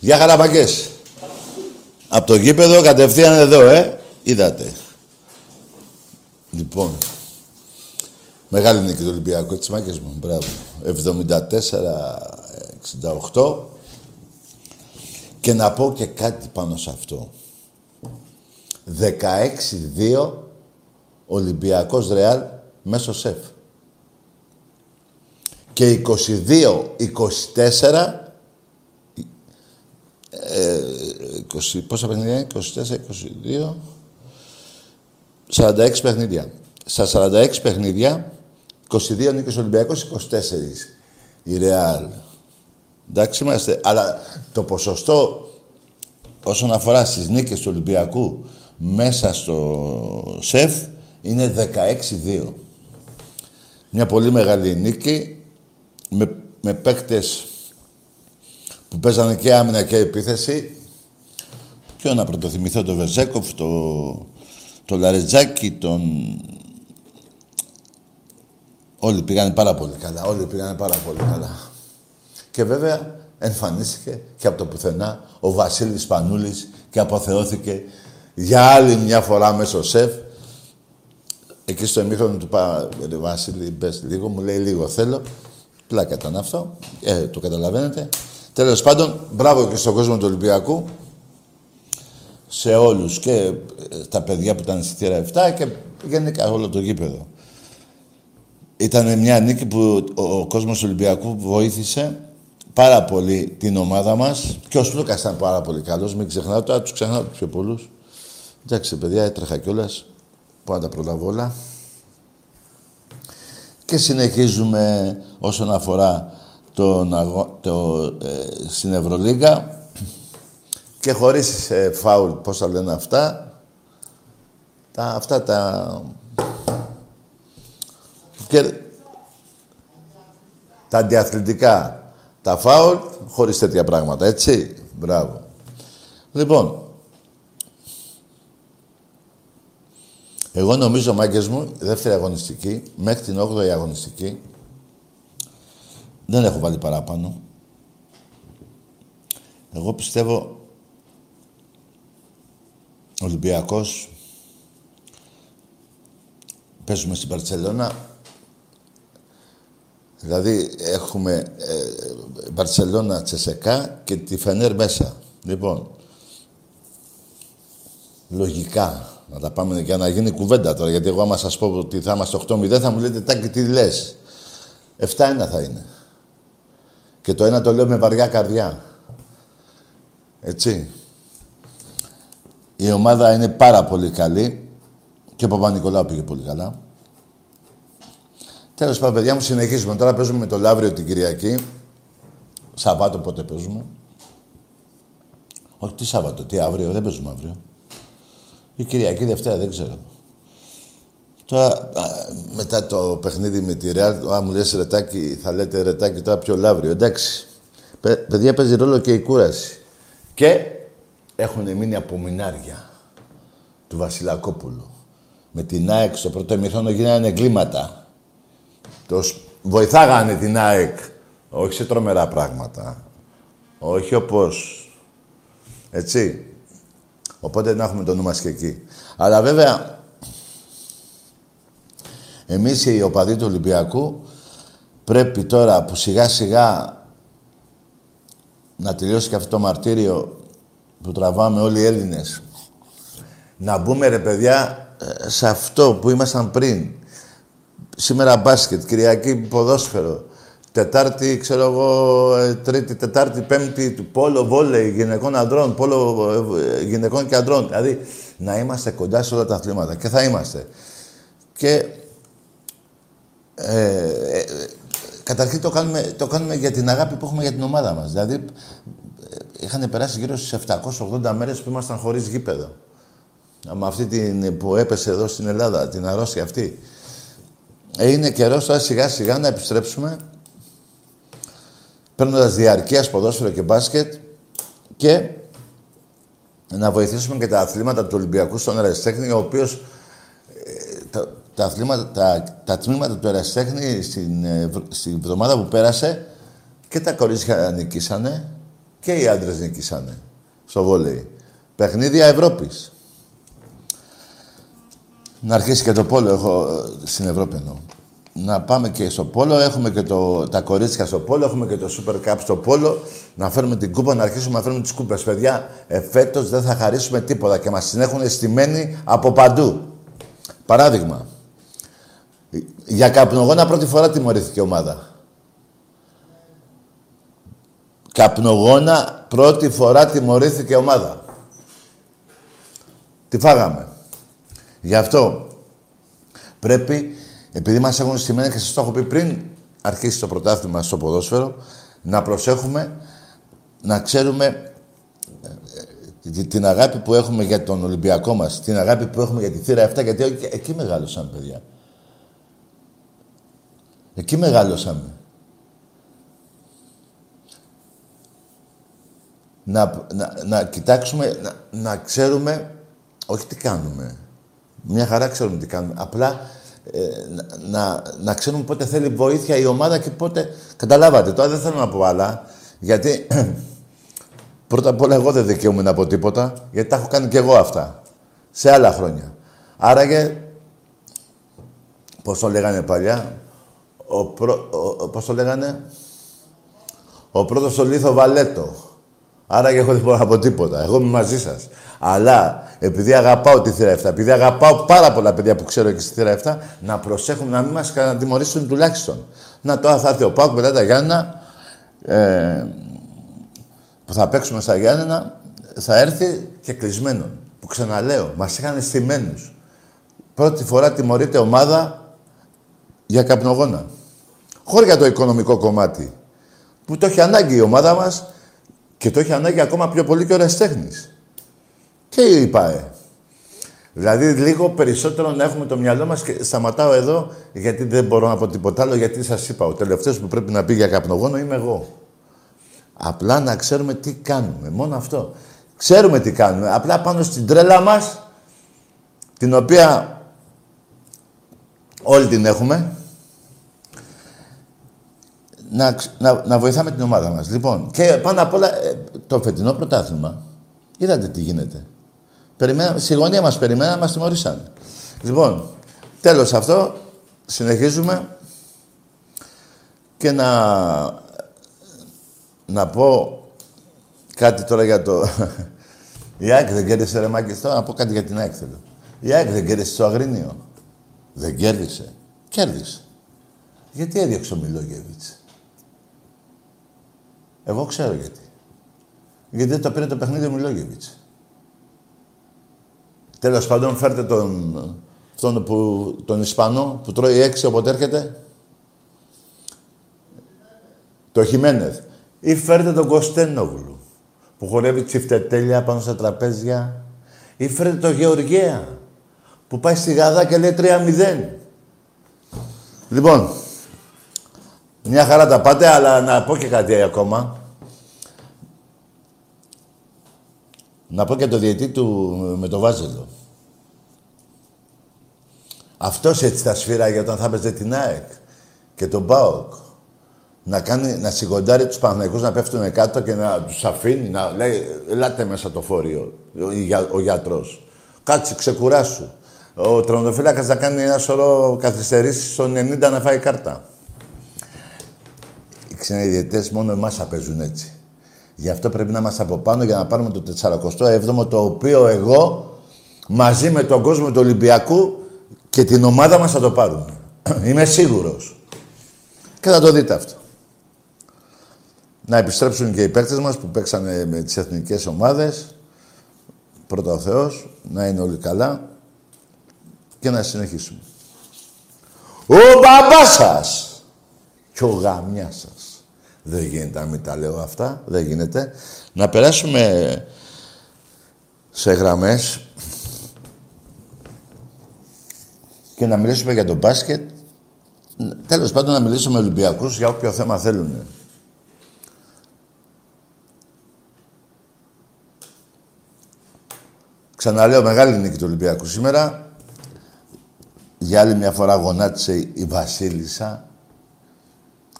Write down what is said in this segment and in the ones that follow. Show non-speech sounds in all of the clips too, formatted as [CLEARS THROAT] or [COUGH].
Γεια χαραπακές. Από το γήπεδο κατευθείαν εδώ, ε. Είδατε. Λοιπόν. Μεγάλη νίκη του Ολυμπιακού, τις μάκες μου. Μπράβο. 74-68. Και να πω και κάτι πάνω σε αυτό. 16-2 Ολυμπιακός Ρεάλ μέσω σεφ. Και 22-24 20, πόσα παιχνίδια, 24, 22, 46 παιχνίδια. Στα 46 παιχνίδια, 22 νίκες Ολυμπιακός, 24 η Ρεάλ. Εντάξει είμαστε, αλλά το ποσοστό όσον αφορά στις νίκες του Ολυμπιακού μέσα στο ΣΕΦ είναι 16-2. Μια πολύ μεγάλη νίκη με, με παίκτες που παίζανε και άμυνα και επίθεση. Ποιο να πρωτοθυμηθώ, το Βεζέκοφ, το, το Λαρετζάκι, τον... Όλοι πήγανε πάρα πολύ καλά, όλοι πήγανε πάρα πολύ καλά. Και βέβαια εμφανίστηκε και από το πουθενά ο Βασίλης Πανούλης και αποθεώθηκε για άλλη μια φορά μέσω σεφ. Εκεί στο εμίχρονο του είπα, Βασίλη, μπες λίγο, μου λέει λίγο θέλω. Πλάκα ήταν αυτό, ε, το καταλαβαίνετε. Τέλος πάντων, μπράβο και στον κόσμο του Ολυμπιακού. Σε όλους και ε, τα παιδιά που ήταν στη θύρα 7 και γενικά όλο το γήπεδο. Ήταν μια νίκη που ο κόσμος του Ολυμπιακού βοήθησε πάρα πολύ την ομάδα μας και ο Σλούκας ήταν πάρα πολύ καλός, μην ξεχνάτε, τώρα τους ξεχνάω τους πιο πολλούς. Εντάξει, παιδιά, έτρεχα κιόλας, πάντα προλαβώ όλα. Και συνεχίζουμε όσον αφορά τον το, ε, στην Ευρωλίγα και χωρίς ε, φάουλ, πώς θα λένε αυτά, τα, αυτά τα... Και, τα αντιαθλητικά, τα φάουλ, χωρίς τέτοια πράγματα, έτσι. Μπράβο. Λοιπόν, εγώ νομίζω, μάγκες μου, δεύτερη αγωνιστική, μέχρι την 8η αγωνιστική, δεν έχω βάλει παράπανο. Εγώ πιστεύω Ολυμπιακός παίζουμε στην Παρτσελώνα δηλαδή έχουμε ε, Μπαρτσελώνα Τσεσεκά και τη Φενέρ μέσα. Λοιπόν, λογικά, να τα πάμε για να γίνει κουβέντα τώρα, γιατί εγώ άμα σας πω ότι θα είμαστε 8-0 θα μου λέτε τάκι τι λες. 7-1 θα είναι. Και το ένα το λέω με βαριά καρδιά. Έτσι. Η Η ομάδα είναι πάρα πολύ καλή. Και ο Παπα-Νικολάου πήγε πολύ καλά. Τέλος πάντων, παιδιά μου, συνεχίζουμε. Τώρα παίζουμε με το Λαύριο την Κυριακή. Σαββάτο πότε παίζουμε; Όχι, τι Σάββατο, τι αύριο, δεν παίζουμε αύριο. Η Κυριακή, Δευτέρα, δεν ξέρω. Τώρα, μετά το παιχνίδι με τη Ρεάλ, αν μου λες ρετάκι, θα λέτε ρετάκι τώρα πιο Λαύριο. Εντάξει. Παιδιά, παίζει ρόλο και η κούραση. Και έχουν μείνει απομεινάρια του Βασιλακόπουλου. Με την ΑΕΚ στο πρώτο ημιχρόνο γίνανε εγκλήματα. Τος βοηθάγανε την ΑΕΚ. Όχι σε τρομερά πράγματα. Όχι όπως... Έτσι. Οπότε να έχουμε το νου μας και εκεί. Αλλά βέβαια, εμείς οι οπαδοί του Ολυμπιακού πρέπει τώρα που σιγά σιγά να τελειώσει και αυτό το μαρτύριο που τραβάμε όλοι οι Έλληνες. Να μπούμε ρε παιδιά σε αυτό που ήμασταν πριν. Σήμερα μπάσκετ, Κυριακή ποδόσφαιρο, Τετάρτη, ξέρω εγώ, ε, Τρίτη, Τετάρτη, Πέμπτη, του πόλο, βόλεϊ, γυναικών αντρών, πόλο ε, γυναικών και αντρών. Δηλαδή, να είμαστε κοντά σε όλα τα αθλήματα. Και θα είμαστε. Και ε, ε, καταρχήν το κάνουμε, το κάνουμε για την αγάπη που έχουμε για την ομάδα μας. Δηλαδή, είχαν περάσει γύρω στις 780 μέρες που ήμασταν χωρίς γήπεδο. Με αυτή την, που έπεσε εδώ στην Ελλάδα, την αρρώστια αυτή. Ε, είναι καιρός τώρα σιγά σιγά να επιστρέψουμε παίρνοντας διαρκείας ποδόσφαιρο και μπάσκετ και να βοηθήσουμε και τα αθλήματα του Ολυμπιακού στον Ερασιτέχνη, ο οποίος ε, τα, τα, αθλήματα, τα, τα τμήματα του Ερασιτέχνη στην, ε, στην εβδομάδα που πέρασε και τα κορίτσια νικήσανε και οι άντρες νικήσανε στο βόλεϊ. Παιχνίδια Ευρώπης. Να αρχίσει και το πόλο, έχω στην Ευρώπη εννοώ να πάμε και στο πόλο. Έχουμε και το, τα κορίτσια στο πόλο, έχουμε και το Super Cup στο πόλο. Να φέρουμε την κούπα, να αρχίσουμε να φέρουμε τις κούπες. Παιδιά, εφέτο δεν θα χαρίσουμε τίποτα και μας την έχουν στημένοι από παντού. Παράδειγμα, για καπνογόνα πρώτη φορά τιμωρήθηκε η ομάδα. Καπνογόνα πρώτη φορά τιμωρήθηκε η ομάδα. Τι φάγαμε. Γι' αυτό πρέπει επειδή μας έχουν στημένα και σας το έχω πει πριν αρχίσει το πρωτάθλημα στο ποδόσφαιρο, να προσέχουμε, να ξέρουμε ε, την αγάπη που έχουμε για τον Ολυμπιακό μας, την αγάπη που έχουμε για τη θύρα 7, γιατί εκεί μεγάλωσαν, παιδιά. Εκεί μεγάλωσαμε. Να, να, να κοιτάξουμε, να, να ξέρουμε, όχι τι κάνουμε. Μια χαρά ξέρουμε τι κάνουμε. Απλά ε, να, να ξέρουμε πότε θέλει βοήθεια η ομάδα και πότε... Καταλάβατε, τώρα δεν θέλω να πω άλλα, γιατί [CLEARS THROAT] πρώτα απ' όλα εγώ δεν δικαιούμαι να πω τίποτα, γιατί τα έχω κάνει και εγώ αυτά, σε άλλα χρόνια. Άραγε, πώς το λέγανε παλιά, ο, προ, ο, πώς το λέγανε, ο πρώτος στο λίθο Βαλέτο. Άρα και εγώ δεν μπορώ να πω τίποτα. Εγώ είμαι μαζί σας. Αλλά επειδή αγαπάω τη θύρα 7, επειδή αγαπάω πάρα πολλά παιδιά που ξέρω και στη θύρα 7, να προσέχουμε να μην μας κατατιμωρήσουν τουλάχιστον. Να τώρα θα έρθει ο Πάουκ μετά τα Γιάννενα, ε, που θα παίξουμε στα Γιάννενα, θα έρθει και κλεισμένο. Που ξαναλέω, μας είχαν στημένους. Πρώτη φορά τιμωρείται ομάδα για καπνογόνα. Χωρί για το οικονομικό κομμάτι. Που το έχει ανάγκη η ομάδα μας και το έχει ανάγκη ακόμα πιο πολύ και ο Ρεστέχνης και η ΠΑΕ. Δηλαδή λίγο περισσότερο να έχουμε το μυαλό μας και σταματάω εδώ γιατί δεν μπορώ να πω τίποτα άλλο γιατί σας είπα ο τελευταίος που πρέπει να πει για καπνογόνο είμαι εγώ. Απλά να ξέρουμε τι κάνουμε. Μόνο αυτό. Ξέρουμε τι κάνουμε. Απλά πάνω στην τρέλα μας την οποία όλοι την έχουμε να, να, να βοηθάμε την ομάδα μας. Λοιπόν, και πάνω απ' όλα ε, το φετινό πρωτάθλημα είδατε τι γίνεται. Περιμένα, στη γωνία μας περιμέναν, μας τιμωρήσαν. Λοιπόν, τέλος αυτό, συνεχίζουμε και να, να πω κάτι τώρα για το... [LAUGHS] Η ΑΕΚ δεν κέρδισε ρε Μάκης, τώρα να πω κάτι για την ΑΕΚ θέλω. Η ΑΕΚ δεν κέρδισε στο Αγρίνιο. Δεν κέρδισε. Κέρδισε. Γιατί έδιωξε ο Μιλόγεβιτς; Εγώ ξέρω γιατί. Γιατί δεν το πήρε το παιχνίδι ο Μιλόγεβιτς. Τέλος πάντων, φέρτε τον, τον, που, τον Ισπανό που τρώει έξι όποτε έρχεται. Το Χιμένεθ. Ή φέρτε τον Κωστένογλου που χορεύει τσιφτετέλια πάνω στα τραπέζια. Ή φέρτε τον Γεωργέα που πάει στη Γαδά και λέει 3-0. Λοιπόν, μια χαρά τα πάτε, αλλά να πω και κάτι ακόμα. Να πω και το διετή του με το Βάζελο. Αυτός έτσι θα σφύραγε όταν θα έπαιζε την ΑΕΚ και τον ΠΑΟΚ. Να, κάνει, να σιγοντάρει τους Παναγικούς να πέφτουν κάτω και να τους αφήνει, να λέει «Ελάτε μέσα το φόριο, ο, ο γιατρός. Κάτσε, ξεκουράσου». Ο τρονοφύλακας να κάνει ένα σωρό καθυστερήσεις στο 90 να φάει κάρτα. Οι ξένοι μόνο εμάς παίζουν έτσι. Γι' αυτό πρέπει να είμαστε από πάνω για να πάρουμε το 47ο, το οποίο εγώ μαζί με τον κόσμο του Ολυμπιακού και την ομάδα μας θα το πάρουμε. [CLEARS THROAT] Είμαι σίγουρος. Και θα το δείτε αυτό. Να επιστρέψουν και οι παίκτες μας που παίξανε με τις εθνικές ομάδες. Πρώτα ο Θεός, να είναι όλοι καλά και να συνεχίσουμε. Ο μπαμπάς σας και ο γαμιάς σας. Δεν γίνεται να μην τα λέω αυτά. Δεν γίνεται. Να περάσουμε σε γραμμές και να μιλήσουμε για το μπάσκετ. Τέλος πάντων να μιλήσουμε με Ολυμπιακούς για όποιο θέμα θέλουν. Ξαναλέω, μεγάλη νίκη του Ολυμπιακού σήμερα. Για άλλη μια φορά γονάτισε η Βασίλισσα.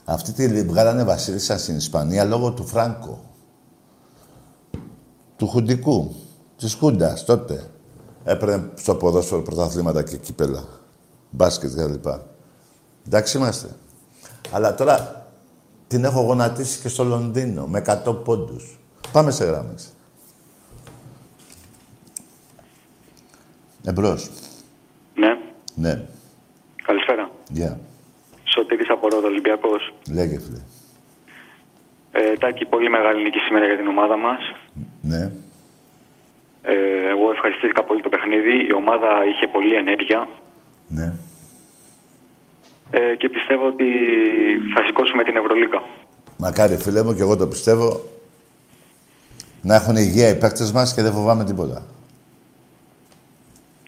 Αυτή τη βγάλανε Βασίλισσα στην Ισπανία λόγω του Φράνκο. Του Χουντικού. Της Χούντας τότε. Έπαιρνε στο ποδόσφαιρο πρωταθλήματα και κύπελα μπάσκετ κλπ. Εντάξει είμαστε. Αλλά τώρα την έχω γονατίσει και στο Λονδίνο με 100 πόντους. Πάμε σε γράμμες. Εμπρός. Ναι. Ναι. Καλησπέρα. Γεια. Yeah. Σωτήρης από Ρόδο, Ολυμπιακός. Λέγε, φίλε. Ε, Τάκη, πολύ μεγάλη νίκη σήμερα για την ομάδα μας. Ναι. Ε, εγώ ευχαριστήθηκα πολύ το παιχνίδι. Η ομάδα είχε πολλή ενέργεια. Ναι. Ε, και πιστεύω ότι θα σηκώσουμε την Ευρωλίγα. Μακάρι, φίλε μου, και εγώ το πιστεύω. Να έχουν υγεία οι παίκτες μας και δεν φοβάμαι τίποτα.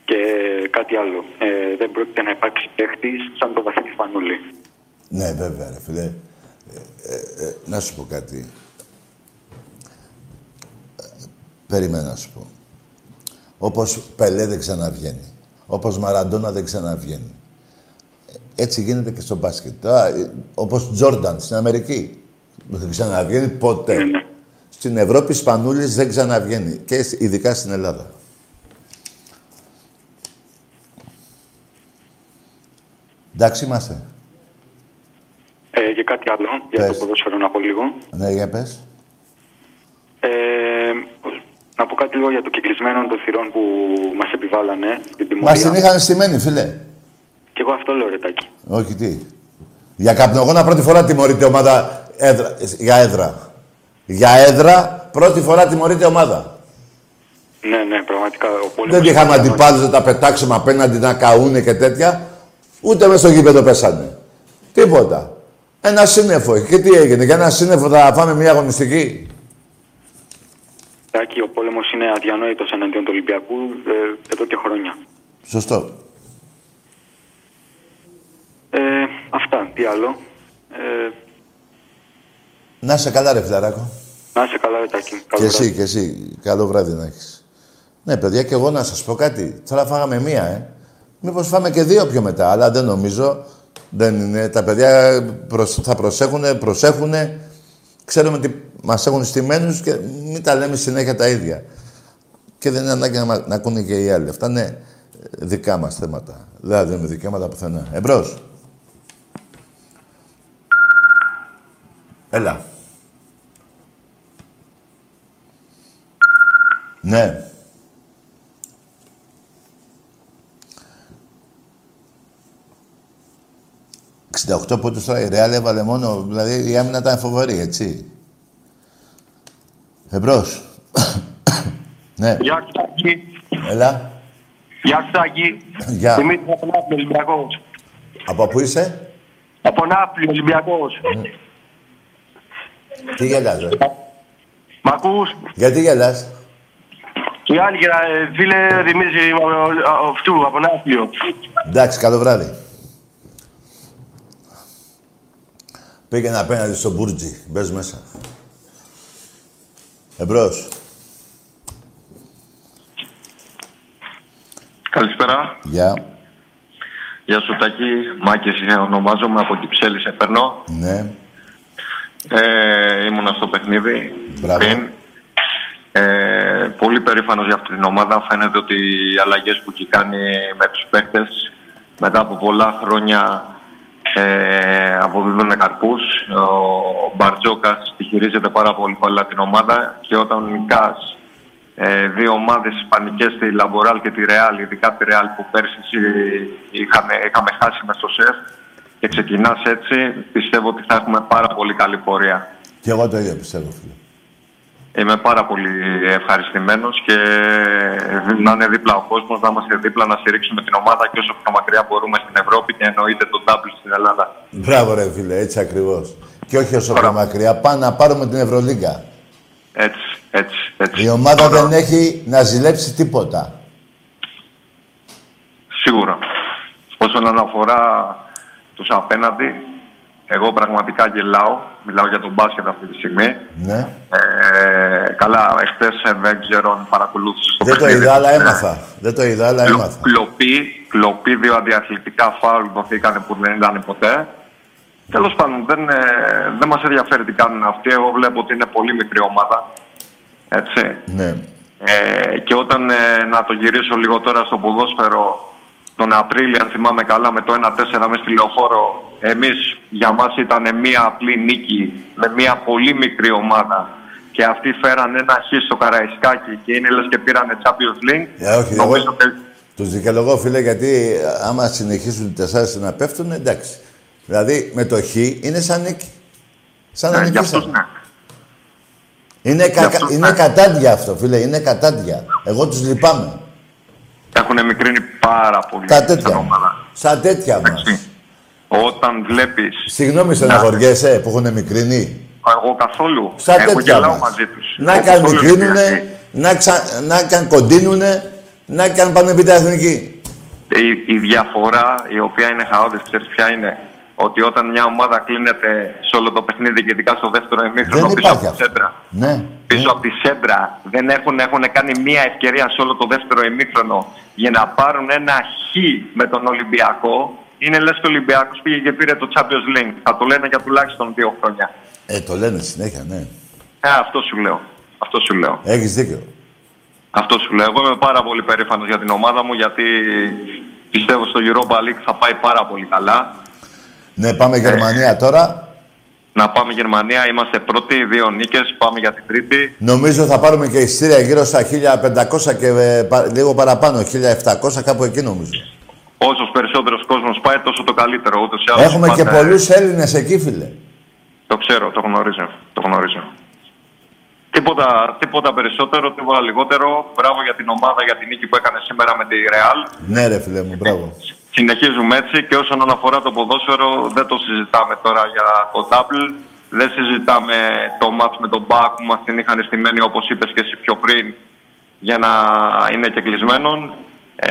Και κάτι άλλο. Ε, δεν πρόκειται να υπάρξει παίχτης σαν το Βασίλη Φανούλη. Ναι, βέβαια, ρε φίλε. Ε, ε, ε, να σου πω κάτι. Περίμενα να σου πω. Όπως Πελέ δεν ξαναβγαίνει. Όπως Μαραντόνα δεν ξαναβγαίνει. Έτσι γίνεται και στο μπάσκετ. Όπως Τζόρνταν στην Αμερική. Δεν ξαναβγαίνει ποτέ. Ναι, ναι. Στην Ευρώπη Σπανούλης δεν ξαναβγαίνει. Και ειδικά στην Ελλάδα. Εντάξει είμαστε. Ε, και κάτι άλλο για το ποδόσφαιρο να πω λίγο. Ναι, για πες. Ε, να πω κάτι λίγο για το κυκλισμένο των θυρών που μας επιβάλλανε στην τιμωρία. Μας την είχαν στημένη, φίλε. Και εγώ αυτό λέω, Ρετάκι. Όχι, τι. Για καπνογόνα πρώτη φορά τιμωρείται ομάδα έδρα, για έδρα. Για έδρα πρώτη φορά τιμωρείται ομάδα. Ναι, ναι, πραγματικά. Ο Δεν είχαμε αντιπάλους να τα πετάξουμε απέναντι να καούνε και τέτοια. Ούτε μέσα στο γήπεδο πέσανε. Τίποτα. Ένα σύννεφο. Και τι έγινε, για ένα σύννεφο θα φάμε μια αγωνιστική; Τάκη, ο πόλεμος είναι αδιανόητος εναντίον του Ολυμπιακού ε, εδώ και χρόνια. Σωστό. Ε, αυτά. Τι άλλο; Ε, να είσαι καλά, ρε φιλαράκο. Να είσαι καλά, ρε Τάκη. και εσύ, και εσύ. Καλό βράδυ να έχεις. Ναι, παιδιά, και εγώ να σας πω κάτι. Τώρα φάγαμε μία, ε. Μήπως φάμε και δύο πιο μετά, αλλά δεν νομίζω. Δεν είναι. Τα παιδιά θα προσέχουν, προσέχουν. Ξέρουμε ότι μας έχουν στημένους και μην τα λέμε συνέχεια τα ίδια. Και δεν είναι ανάγκη να, να ακούνε και οι άλλοι. Αυτά είναι δικά μας θέματα. Δεν δίνουμε δικαιώματα πουθενά. Εμπρός. Έλα. Ναι. 68 πόντους τώρα η Ρεάλ έβαλε μόνο, δηλαδή η άμυνα ήταν φοβερή, έτσι. Εμπρός. [COUGHS] ναι. Γεια σας. Έλα. Γεια σου, Τάκη. Γεια. Δημήτρη από Ναύπλη, Ολυμπιακός. Από πού είσαι; Από Ναύπλη, Ολυμπιακός. Τι γελάς, ρε. Μ' ακούς; Γιατί γελάς; Η άλλη, ε, φίλε Δημήτρη ε, αυτού, από Ναύπλιο. Εντάξει, καλό βράδυ. Πήγαινε απέναντι στο Μπούρτζι. Μπες μέσα. Εμπρός. Καλησπέρα. Γεια. Γεια σου Τάκη. Μάκης ονομάζομαι από Κυψέλη σε παίρνω. Ναι. Ε, ήμουνα στο παιχνίδι Μπράβο. πριν. Ε, πολύ περήφανος για αυτή την ομάδα. Φαίνεται ότι οι αλλαγές που έχει κάνει με τους παίκτες μετά από πολλά χρόνια ε, αποδίδουν καρπούς. Ο Μπαρτζόκας τη χειρίζεται πάρα πολύ καλά την ομάδα και όταν νικάς ε, δύο ομάδες ισπανικές, τη Λαμποράλ και τη Ρεάλ, ειδικά τη Ρεάλ που πέρσι είχαμε, είχαμε χάσει μες στο ΣΕΦ και ξεκινάς έτσι, πιστεύω ότι θα έχουμε πάρα πολύ καλή πορεία. Και εγώ το ίδιο πιστεύω, φίλε. Είμαι πάρα πολύ ευχαριστημένος και να είναι δίπλα ο κόσμος, να είμαστε δίπλα, να στηρίξουμε την ομάδα και όσο πιο μακριά μπορούμε στην Ευρώπη και εννοείται το double στην Ελλάδα. Μπράβο, ρε φίλε, έτσι ακριβώς. Και όχι όσο πιο Μπράβο. μακριά. Πάμε να πάρουμε την Ευρωλίγκα. Έτσι, έτσι, έτσι. Η ομάδα Τώρα, δεν έχει να ζηλέψει τίποτα. Σίγουρα. Όσον αφορά τους απέναντι, εγώ πραγματικά γελάω. Μιλάω για τον μπάσκετ αυτή τη στιγμή. Ναι. Ε, καλά, εχθές ε, δεν ξέρω αν παρακολούθησες το Δεν το παιχνίδι. είδα, αλλά Ε, έμαθα. Δεν το είδα, αλλά κλο- έμαθα. Κλοπή, κλοπή, δύο αντιαθλητικά φάουλ δοθήκαν που δεν ήταν ποτέ. Τέλος πάντων, δεν, ε, δεν μας ενδιαφέρει τι κάνουν αυτοί. Εγώ βλέπω ότι είναι πολύ μικρή ομάδα. Έτσι. Ναι. Ε, και όταν ε, να το γυρίσω λίγο τώρα στο ποδόσφαιρο τον Απρίλιο, αν θυμάμαι καλά, με το 1-4 μες στη λεωφόρο, εμείς για μας ήταν μία απλή νίκη με μία πολύ μικρή ομάδα. Και αυτοί φέραν ένα χ στο Καραϊσκάκι και είναι λες και πήρανε Champions League. Ε, όχι, Νομίζω εγώ ότι- τους δικαιολογώ, φίλε, γιατί άμα συνεχίσουν οι τεσσάρες να πέφτουν, εντάξει. Δηλαδή, με το χ είναι σαν νίκη. Σαν να Ναι, για αυτούς νικήσαμε. ναι. Είναι, Για κα... αυτούς, είναι ναι. κατάντια αυτό, φίλε. Είναι κατάντια. Εγώ τους λυπάμαι. Έχουν μικρύνει πάρα πολύ Τα σαν τέτοια. ομάδα. Σαν τέτοια μας. Εντάξει. Όταν βλέπεις Συγγνώμη, στεναχωριέσαι που έχουν μικρύνει; εγώ καθόλου, Σαν εγώ τέτοια γελάω μας. μαζί τους. Να Εγώ καν καθόλου μικρύνουνε, Ολυμπιακοί. να, ξα... να καν κοντίνουνε, να καν πάνε επί τα εθνική. Η, η διαφορά η οποία είναι χαόδης, ξέρεις ποια είναι; Ότι όταν μια ομάδα κλείνεται σε όλο το παιχνίδι και ειδικά στο δεύτερο ημίχρονο Δεν πίσω από υπάρχει τη αυτό. σέντρα. Ναι. Πίσω από τη σέντρα δεν έχουν, έχουν κάνει μία ευκαιρία σε όλο το δεύτερο ημίχρονο για να πάρουν ένα χ με τον Ολυμπιακό. Είναι λες και ο Ολυμπιακός πήγε και πήρε το Champions League. Θα το λένε για τουλάχιστον δύο χρόνια. Ε, το λένε συνέχεια, ναι. Ε, αυτό σου λέω. Αυτό σου λέω. Έχεις δίκιο. Αυτό σου λέω. Εγώ είμαι πάρα πολύ περήφανος για την ομάδα μου γιατί πιστεύω στο Europa League θα πάει πάρα πολύ καλά. Ναι, πάμε Γερμανία τώρα. Να πάμε Γερμανία, είμαστε πρώτοι, δύο νίκες. Πάμε για την τρίτη. Νομίζω θα πάρουμε και ειστήρια γύρω στα 1500 και ε, πα- λίγο παραπάνω, 1700 κάπου εκεί νομίζω. Όσος περισσότερος κόσμος πάει, τόσο το καλύτερο. Ούτως ή άλλως Έχουμε και πάντα- πολλούς Έλληνες εκεί, φίλε. Το ξέρω, το γνωρίζω. Το γνωρίζω. Τίποτα, τίποτα περισσότερο, τίποτα λιγότερο. Μπράβο για την ομάδα, για την νίκη που έκανε σήμερα με τη Real. Ναι, ρε φίλε μου, μπράβο. Συνεχίζουμε έτσι και όσον αφορά το ποδόσφαιρο δεν το συζητάμε τώρα για το double. Δεν συζητάμε το μάτς με τον Μπακ που μας την είχαν στημένη όπως είπες και εσύ πιο πριν για να είναι και κλεισμένον. Ε,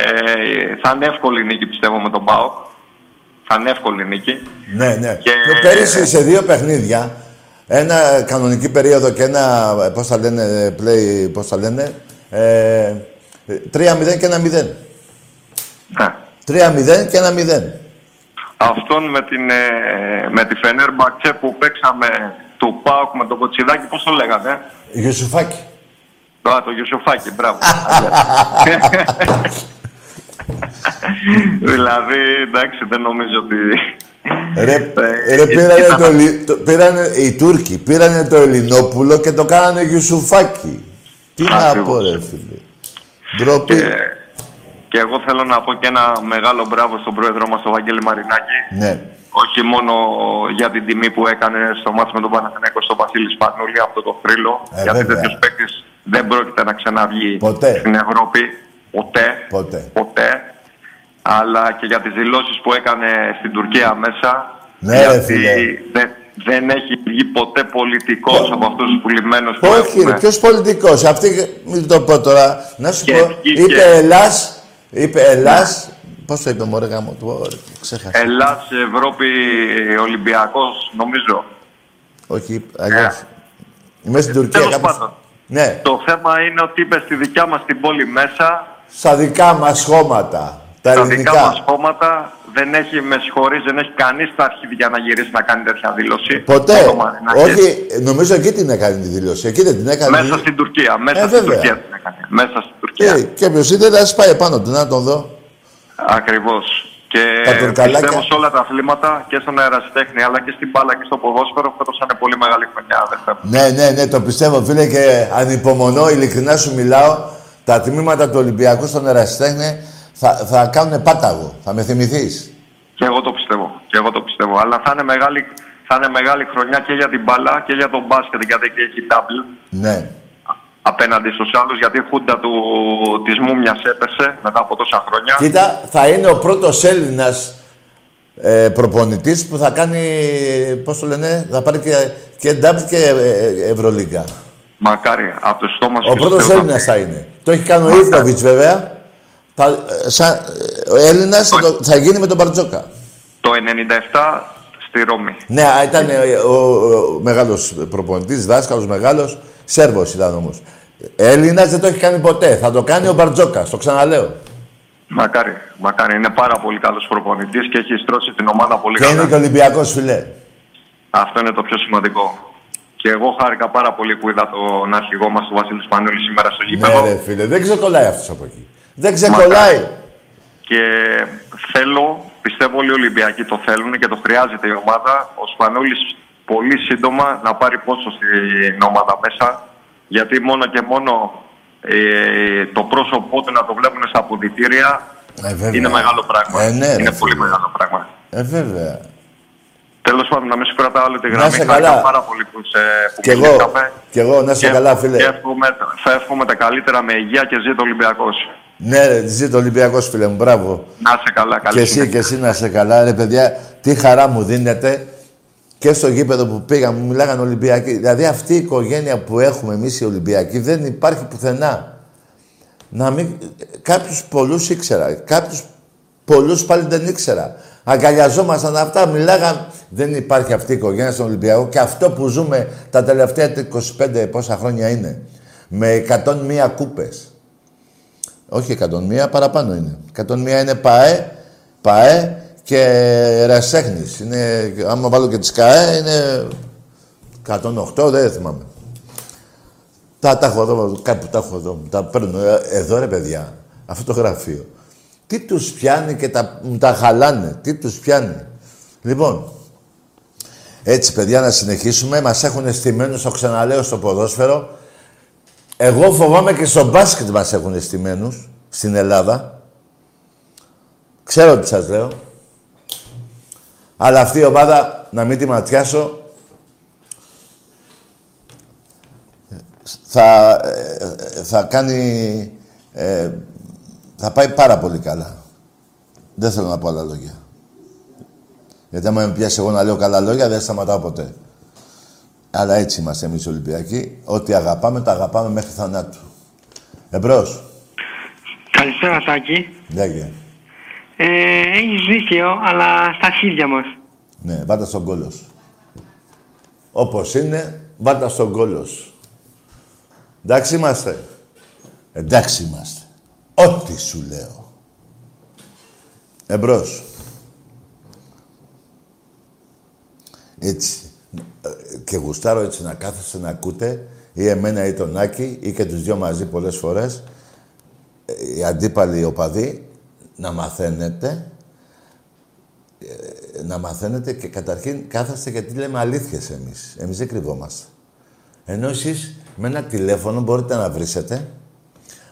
θα είναι εύκολη νίκη πιστεύω με τον Μπάουκ. Θα είναι εύκολη νίκη. Ναι, ναι. Και- Και πέρυσι σε δύο παιχνίδια, ένα κανονική περίοδο και ένα, ε, πώς θα λένε, play, πώς θα λένε, ε, 3-0 και ένα 0. Ναι. 3-0 και ένα 0. Αυτόν με, την, ε, με τη Φενέρμπαξε που παίξαμε του Πάουκ με τον Κοτσιδάκη, πώς το λέγανε; Γιουσουφάκη. Α, το Γιουσουφάκη, μπράβο. [LAUGHS] δηλαδή, εντάξει, δεν νομίζω ότι... Ρε, Ε, ρε πήρανε ήταν- το, Ελλη- το, πήρανε, οι Τούρκοι πήρανε το Ελληνόπουλο και το κάνανε Γιουσουφάκη. Τι να Ακριβώς. πω ρε φίλε. Ντροπή. Και, και εγώ θέλω να πω και ένα μεγάλο μπράβο στον πρόεδρό μας, τον Βαγγέλη Μαρινάκη. Ναι. Όχι μόνο για την τιμή που έκανε στο μάτι με τον Παναθηναϊκό στο Βασίλη Σπανούλη, αυτό το θρύλο. Ε, γιατί βέβαια. τέτοιος παίκτης δεν πρόκειται να ξαναβγεί Ποτέ. στην Ευρώπη. ποτέ. Ποτέ. Ποτέ. Αλλά και για τις δηλώσεις που έκανε στην Τουρκία μέσα. Ναι, ρε, γιατί φίλε. δεν, δεν έχει βγει ποτέ πολιτικός από αυτούς τους πουλημένους που Όχι, ρε, έχουμε. ποιος πολιτικός. Αυτή, μην το πω τώρα. Να σου Και πω, βγήκε. είπε Ελλάς, είπε Ελλάς, πώς το είπε μωρέ γάμο του, ωραία, ξέχασα. Ελλάς, Ευρώπη, Ολυμπιακός, νομίζω. Όχι, αλλιώς. Είμαι στην Τουρκία. Ε, Τέλος κάπως- πάντων. Ναι, Το θέμα είναι ότι είπε στη δικιά μας την πόλη μέσα, στα δικά μας χώματα, τα τα δικά ελληνικά. μας κόμματα, δεν έχει, με συγχωρείς, δεν έχει κανείς τα αρχίδια να γυρίσει να κάνει τέτοια δήλωση. Ποτέ. Μόνο Μαρινάκης. Όχι, νομίζω εκεί την έκανε τη δήλωση. Εκεί δεν την έκανε. Μέσα στην Τουρκία, μέσα Ε, στην βέβαια. Τουρκία την έκανε. Μέσα στην Τουρκία. Και, και ποιος είναι, να πάει επάνω του, να τον δω. Ακριβώς. Και Τα τουρκαλάκια. πιστεύω σε όλα τα αθλήματα και στον αερασιτέχνη αλλά και στην μπάλα και στο ποδόσφαιρο φέτος θα είναι πολύ μεγάλη χρονιά. αδερφέ μου. Ναι, ναι, ναι, το πιστεύω, φίλε, και ανυπομονώ, ειλικρινά σου μιλάω. Τα τμήματα του Ολυμπιακού στον Ερασιτέχνη θα, θα κάνουν πάταγο. Θα με θυμηθείς; Και εγώ το πιστεύω. Και εγώ το πιστεύω. Αλλά θα είναι μεγάλη, θα είναι μεγάλη χρονιά και για την μπάλα και για τον μπάσκετ γιατί εκεί έχει double Ναι. απέναντι στους άλλους γιατί η χούντα του, της Μούμιας έπεσε μετά από τόσα χρόνια. Κοίτα, θα είναι ο πρώτος Έλληνας ε, προπονητής που θα κάνει, πώς το λένε, θα πάρει και, και double και ε, Ευρωλίγκα. Μακάρι από το στόμα σου. Ο και πρώτος στο Θεό. Έλληνας θα είναι. Το έχει κάνει ο Ιβκοβιτς βέβαια. Θα, ε, σαν, ε, ο Έλληνας θα, το- θα γίνει με τον Μπαρτζόκα. Το 97 στη Ρώμη. Ναι, α, ήταν ε, ο, ο, μεγάλος προπονητής, δάσκαλος μεγάλος, Σέρβος ήταν όμως. Έλληνας δεν το έχει κάνει ποτέ. Θα το κάνει ο Μπαρτζόκας, το ξαναλέω. Μακάρι. Μακάρι. Είναι πάρα πολύ καλός προπονητής και έχει στρώσει την ομάδα πολύ Και είναι καλά. και Ολυμπιακός, φιλέ. Αυτό είναι το πιο σημαντικό. Και εγώ χάρηκα πάρα πολύ που είδα τον αρχηγό μας, τον Βασίλη Σπανούλη, σήμερα στο γήπεδο. Ναι, ρε φίλε, δεν ξεκολλάει αυτός από εκεί. Δεν ξεκολλάει. Και θέλω, πιστεύω όλοι οι Ολυμπιακοί το θέλουν και το χρειάζεται η ομάδα. Ο Σπανούλης πολύ σύντομα να πάρει πόσο στην ομάδα μέσα. Γιατί μόνο και μόνο ε, το πρόσωπό του να το βλέπουν στα αποδητήρια Ε, βέβαια. είναι μεγάλο πράγμα. Ε, ναι, ρε, είναι πολύ φίλε. μεγάλο πράγμα. Ε, βέβαια. Τέλος πάντων, να μην σου κρατάω όλη τη Να γραμμή. είσαι Χάρηκα καλά. πάρα πολύ που, σε, που Κι εγώ, μιλήσαμε. κι εγώ, να είσαι Και- καλά, φίλε. Και εύχομαι, θα εύχομαι τα καλύτερα με υγεία και ζήτω Ολυμπιακός. Ναι, ρε, ζήτω ο Ολυμπιακός, φίλε μου, μπράβο. Να είσαι καλά, καλή Και εσύ συνέχεια. και εσύ να είσαι καλά, ρε παιδιά, τι χαρά μου δίνετε και στο γήπεδο που πήγα, μου μιλάγαν Ολυμπιακοί. Δηλαδή αυτή η οικογένεια που έχουμε εμείς οι Ολυμπιακοί δεν υπάρχει πουθενά. Να μην... Κάποιους πολλούς ήξερα, κάποιους πολλούς πάλι δεν ήξερα. Αγκαλιαζόμασταν αυτά, μιλάγαν. Δεν υπάρχει αυτή η οικογένεια στον Ολυμπιακό και αυτό που ζούμε τα τελευταία 25 πόσα χρόνια είναι. Με 101 κούπες. Όχι 101, παραπάνω είναι. 101 είναι ΠΑΕ, ΠΑΕ και Ερασιτέχνης. Είναι, άμα βάλω και τις ΚΑΕ, είναι 108, δεν θυμάμαι. Τα, τα έχω εδώ, κάπου τα έχω εδώ. Τα παίρνω ε, εδώ, ρε παιδιά. Αυτό το γραφείο. Τι τους πιάνει και τα, μου τα χαλάνε. Τι τους πιάνει. Λοιπόν, έτσι παιδιά να συνεχίσουμε. Μας έχουν στημένους, το ξαναλέω, στο ποδόσφαιρο. Εγώ φοβάμαι και στο μπάσκετ μας έχουν στημένους στην Ελλάδα. Ξέρω τι σας λέω. Αλλά αυτή η ομάδα, να μην τη ματιάσω, θα, ε, ε, θα κάνει... ε, θα πάει πάρα πολύ καλά. Δεν θέλω να πω άλλα λόγια. Γιατί άμα με πιάσει εγώ να λέω καλά λόγια, δεν σταματάω ποτέ. Αλλά έτσι είμαστε εμείς οι Ολυμπιακοί. Ό,τι αγαπάμε, το αγαπάμε μέχρι θανάτου. Εμπρός. Καλησπέρα Τάκη. Λέγε. Ε, έχεις δίκαιο, αλλά στα χίλια μας. Ναι, βάτα στον κόλος σου. Όπως είναι, βάτα στον κόλος σου. Εντάξει είμαστε. Εντάξει είμαστε. Ό,τι σου λέω. Εμπρός. Έτσι. Ε, Και γουστάρω έτσι να κάθεστε να ακούτε ή εμένα ή τον Άκη ή και τους δυο μαζί πολλές φορές ε, οι αντίπαλοι οπαδοί να μαθαίνετε ε, να μαθαίνετε και καταρχήν κάθεστε γιατί λέμε αλήθειες εμείς. Εμείς δεν κρυβόμαστε. Ενώ εσείς με ένα τηλέφωνο μπορείτε να βρίσετε,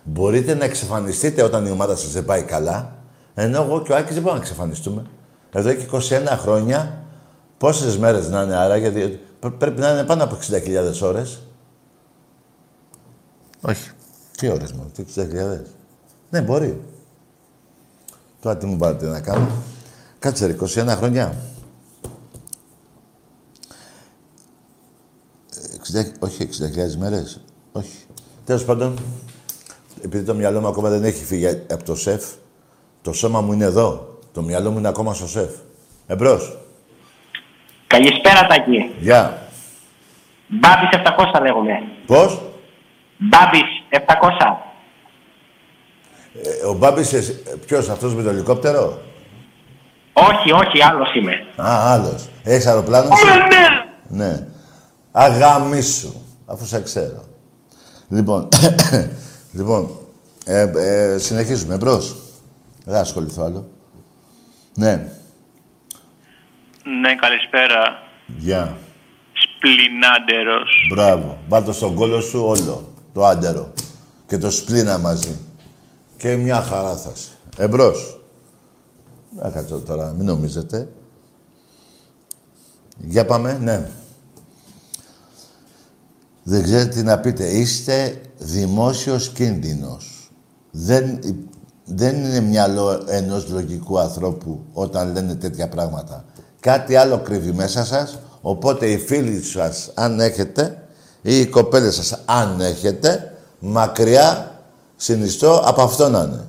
μπορείτε να εξαφανιστείτε όταν η ομάδα σας δεν πάει καλά, ενώ εγώ και ο Άκης δεν μπορούμε να εξαφανιστούμε. Εδώ και 21 χρόνια, πόσες μέρες να είναι άρα, γιατί πρέ- πρέπει να είναι πάνω από 60.000 ώρες. Όχι. Τι ώρες μόνο, τι 60.000. Ναι, μπορεί. Τώρα τι μου πάρετε να κάνω. Κάτσε ρε, 21 χρόνια. 60, όχι, 60.000 μέρες. Όχι. Τέλος πάντων, επειδή το μυαλό μου ακόμα δεν έχει φύγει από το σεφ, το σώμα μου είναι εδώ. Το μυαλό μου είναι ακόμα στο σεφ. Εμπρός. Καλησπέρα, Τάκη. Γεια. Μπάμπης 700 λέγομαι. Πώς; Μπάμπης 700. Ε, ο Μπάμπης, ε, ποιος, αυτός με το ελικόπτερο; Όχι, όχι, άλλος είμαι. Α, άλλος. Έχεις αεροπλάνο σου; ναι. Ναι. Αγαμίσου. Αφού σε ξέρω. Λοιπόν, [COUGHS] λοιπόν ε, ε, συνεχίζουμε. Εμπρός. Δεν θα ασχοληθώ άλλο. Ναι. Ναι, καλησπέρα. Γεια. Σπλινάντερος. Μπράβο. Βάλτε στον κόλο σου όλο. Το άντερο. Και το σπλίνα μαζί. Και μια χαρά θα είσαι. Εμπρός. Να κάτσω τώρα, μην νομίζετε. Για πάμε, ναι. Δεν ξέρετε τι να πείτε. Είστε δημόσιος κίνδυνος. Δεν, δεν είναι μυαλό ενός λογικού ανθρώπου όταν λένε τέτοια πράγματα. Κάτι άλλο κρύβει μέσα σας, οπότε οι φίλοι σας, αν έχετε, ή οι κοπέλες σας, αν έχετε, μακριά συνιστώ από αυτό να είναι.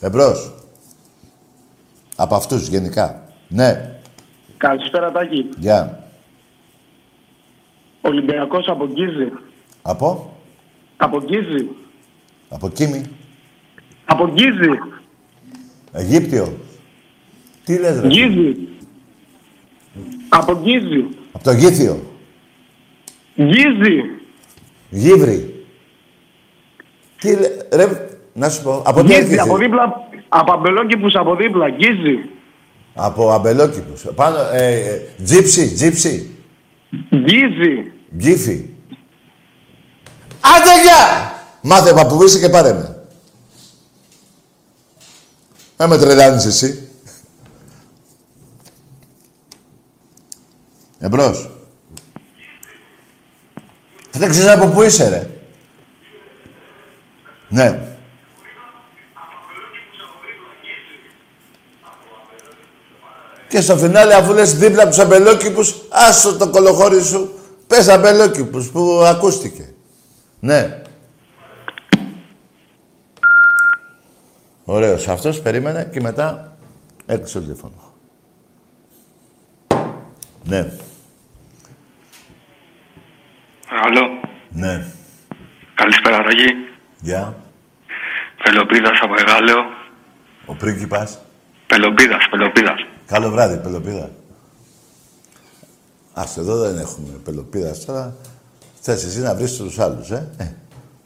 Εμπρός. Από αυτούς γενικά. Ναι. Καλησπέρα, Τάκη. Γεια. Ολυμπιακός από Γκίζη. Από; Από Γκίζη. Από Κίμη. Από Γκίζη. Αιγύπτιο. Τι λες ρε; Γκίζη. Από Γκίζη. Από το Γήθιο. Γκίζη. Γύβρι. Τι λέ... Ρε, να σου πω. Από τι Γκίζη. έρχεσαι; Από δίπλα. Από αμπελόκηπους από δίπλα. Γκίζη. Από αμπελόκηπους. Πάνω, ε, ε, τζίψι, τζίψι. Γκίζη. Γκίφι. Άντε γεια! Μάθε παππούβησε και πάρε με. Να με τρελάνεις εσύ. Εμπρός. Δεν ξέρεις από πού είσαι, ρε. Ναι. Και στο φινάλε, αφού λες δίπλα από τους αμπελόκηπους, άσο το κολοχώρι σου, πες αμπελόκηπους που ακούστηκε. Ναι. Ωραίος. Αυτός περίμενε και μετά έκλεισε το τηλέφωνο. Ναι. Άλλο. Ναι. Καλησπέρα, Τάκη. Γεια. Πελοπίδας από Εγάλεο. Ο πρίγκιπας. Πελοπίδας, Πελοπίδας. Καλό βράδυ, Πελοπίδα. Ας εδώ δεν έχουμε Πελοπίδα τώρα. Θες εσύ να βρεις τους άλλους, ε; ε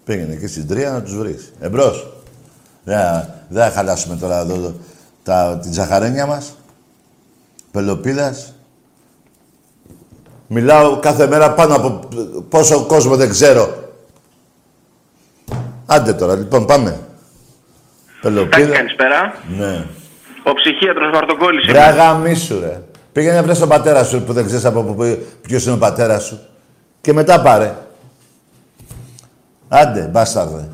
πήγαινε εκεί στην τρία να τους βρεις. Εμπρός. Δεν δεν θα χαλάσουμε τώρα εδώ τα, την τζαχαρένια μας. Πελοπίδας. Μιλάω κάθε μέρα πάνω από πόσο κόσμο δεν ξέρω. Άντε τώρα, λοιπόν, πάμε. Τάκη, Πελοπίδα. καλησπέρα. Ναι. Ο ψυχίατρος Βαρτοκόλλης. Ρε αγαμίσου, ρε. Πήγαινε να βρεις τον πατέρα σου που δεν ξέρεις από πού- ποιος είναι ο πατέρας σου. Και μετά πάρε. Άντε, μπάσταρδε.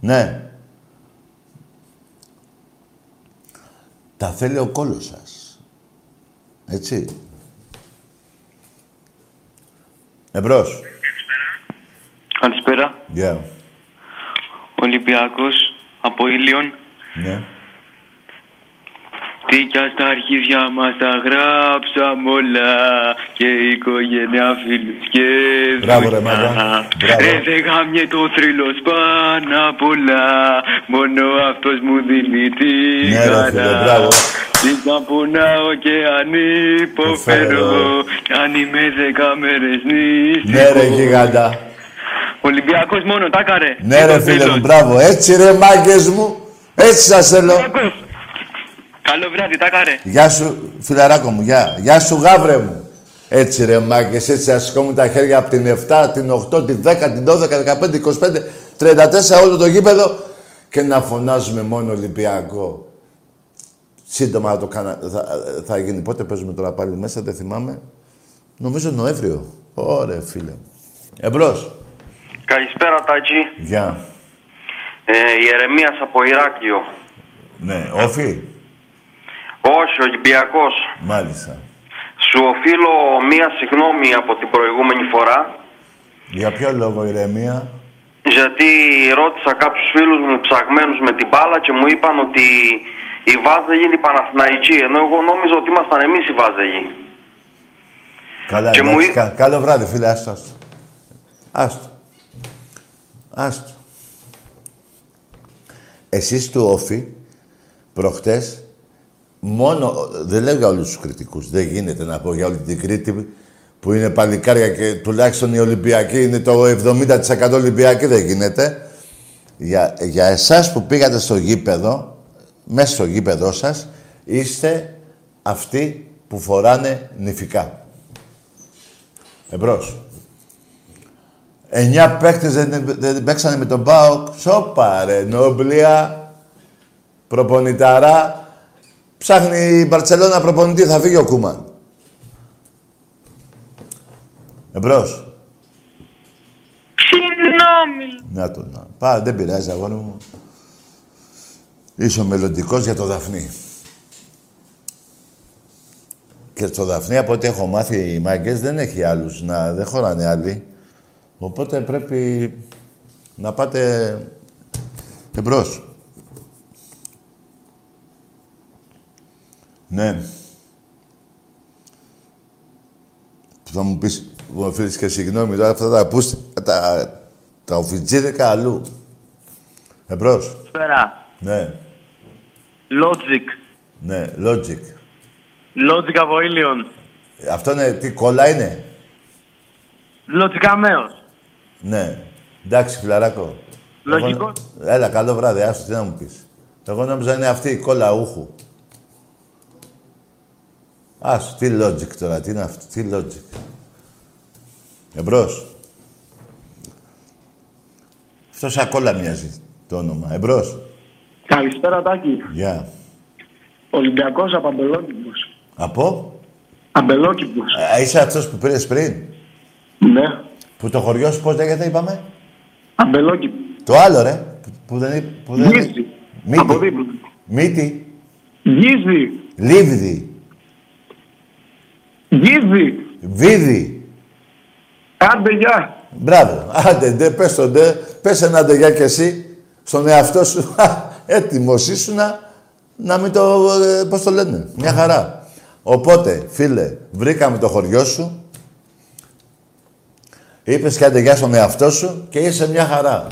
Ναι. Τα θέλει ο κόλος σας. Έτσι. Εμπρός. Καλησπέρα. Γεια. Ολυμπιακός από Ήλιον. Ναι. Τι κι ας τα αρχίδια μας τα γράψαμε όλα και η οικογένεια φίλους και Μπράβο, ρε, δουλειά. μάγκα. Μπράβο. Ρε δεν γάμιε το θρύλος πάνω απ' όλα μόνο αυτός μου δίνει τη Ναι, ρε, χαρά. φίλε, μπράβο. Τι να πονάω και αν υποφέρω Υποφέρω. κι αν είμαι δέκα μέρες νηστικός. Ναι, ρε, γιγάντα. Ολυμπιακός μόνο, τάκαρε. Ναι, ρε, φίλε μου, μπράβο. Έτσι, ρε, μάγκες μου. Έτσι σας θέλω. Ολυμπιακός. Καλό βράδυ, τάκαρε. Γεια σου, φιλαράκο μου, γεια. Γεια σου, γάβρε μου. Έτσι ρε μάγκες, έτσι θα σηκώνουν τα χέρια από την 7, την 8, την 10, την 12, 15, 25, 34, όλο το γήπεδο και να φωνάζουμε μόνο Ολυμπιακό. Σύντομα θα το κάνα, θα, θα γίνει. Πότε παίζουμε τώρα πάλι μέσα, δεν θυμάμαι. Νομίζω Νοέμβριο. Ωραία, φίλε μου. Εμπρός. Καλησπέρα, Τάκη. Γεια. Ε, Ιερεμίας από Ηράκλειο. Ναι, όφι. Όχι, Ολυμπιακός. Μάλιστα. Σου οφείλω μία συγγνώμη από την προηγούμενη φορά, Για ποιο λόγο, ηρεμία; γιατί ρώτησα κάποιους φίλους μου ψαγμένους με την μπάλα και μου είπαν ότι η Βάζελη είναι η Παναθηναϊκή, ενώ εγώ νόμιζα ότι ήμασταν εμείς οι Βάζελοι. Καλά, Και μου εντάξει, εί- κα- καλό βράδυ, φίλε, άστο. Άστο. Άστο. Άστο. Εσείς του Όφη, προχτές, μόνο, δεν λέω για όλους τους κριτικούς, δεν γίνεται να πω για όλη την Κρήτη, που είναι παλικάρια και τουλάχιστον οι Ολυμπιακοί είναι το 70% Ολυμπιακοί, δεν γίνεται. Για, για εσάς που πήγατε στο γήπεδο, μέσα στο γήπεδό σας, είστε αυτοί που φοράνε νηφικά. Εμπρός. Εννιά παίκτες δεν, δεν παίξανε με τον ΠΑΟΚ. Σόπα ρε, νόμπλια, προπονηταρά. Ψάχνει η Μπαρτσελώνα προπονητή, θα φύγει ο Κούμαν. Εμπρός. Συγγνώμη. Να το να. Πά, δεν πειράζει, αγόρι μου. Είσαι ο μελλοντικός για το Δαφνί. Και στο Δαφνί, από ό,τι έχω μάθει, οι μάγκες δεν έχει άλλους να... Δεν χωράνε άλλοι. Οπότε πρέπει να πάτε εμπρός. Ναι. Θα μου πεις, μου οφείλεις και συγγνώμη, τώρα αυτά τα πούς, τα, τα οφιτζίδικα αλλού. Εμπρός. Καλησπέρα. Ναι, Logic. ναι, logic. Logic από Ήλιον. Αυτό είναι, τι κόλλα είναι; Logic αμέως. Ναι. Εντάξει, φιλαράκο. Λογικό. Εγώ- Έλα, καλό βράδυ, άστο, τι να μου πεις. Εγώ νόμιζα είναι αυτή η κόλλα ούχου. Άστο, τι logic τώρα, τι είναι αυτό, τι logic. Εμπρός. Αυτό σαν κόλλα μοιάζει το όνομα. Εμπρός. Καλησπέρα, Τάκη. Γεια. Ολυμπιακός από Αμπελόκηπος. Από; Αμπελόκηπος. Ε, είσαι αυτός που πήρες πριν; Ναι. Που το χωριό σου πώς λέγεται, είπαμε; Αμπελόκηπο. Το άλλο, ρε. Που, που δεν είναι... Που δεν είναι- Γύζι. Μύτη. Από δίπλα. Μύτη. Γύζι. Λίβδη. Γύζι. Βίδη. Άντε, γεια. Μπράβο. Άντε, ντε, πες το ντε. Πες ένα ντε για και εσύ. Στον εαυτό σου. [LAUGHS] Έτοιμος ήσουνα να μην το... ε, Πώς το λένε. Μια χαρά. Οπότε, φίλε, βρήκαμε το χωριό σου. Είπες και άντε γεια στον εαυτό σου και είσαι μια χαρά.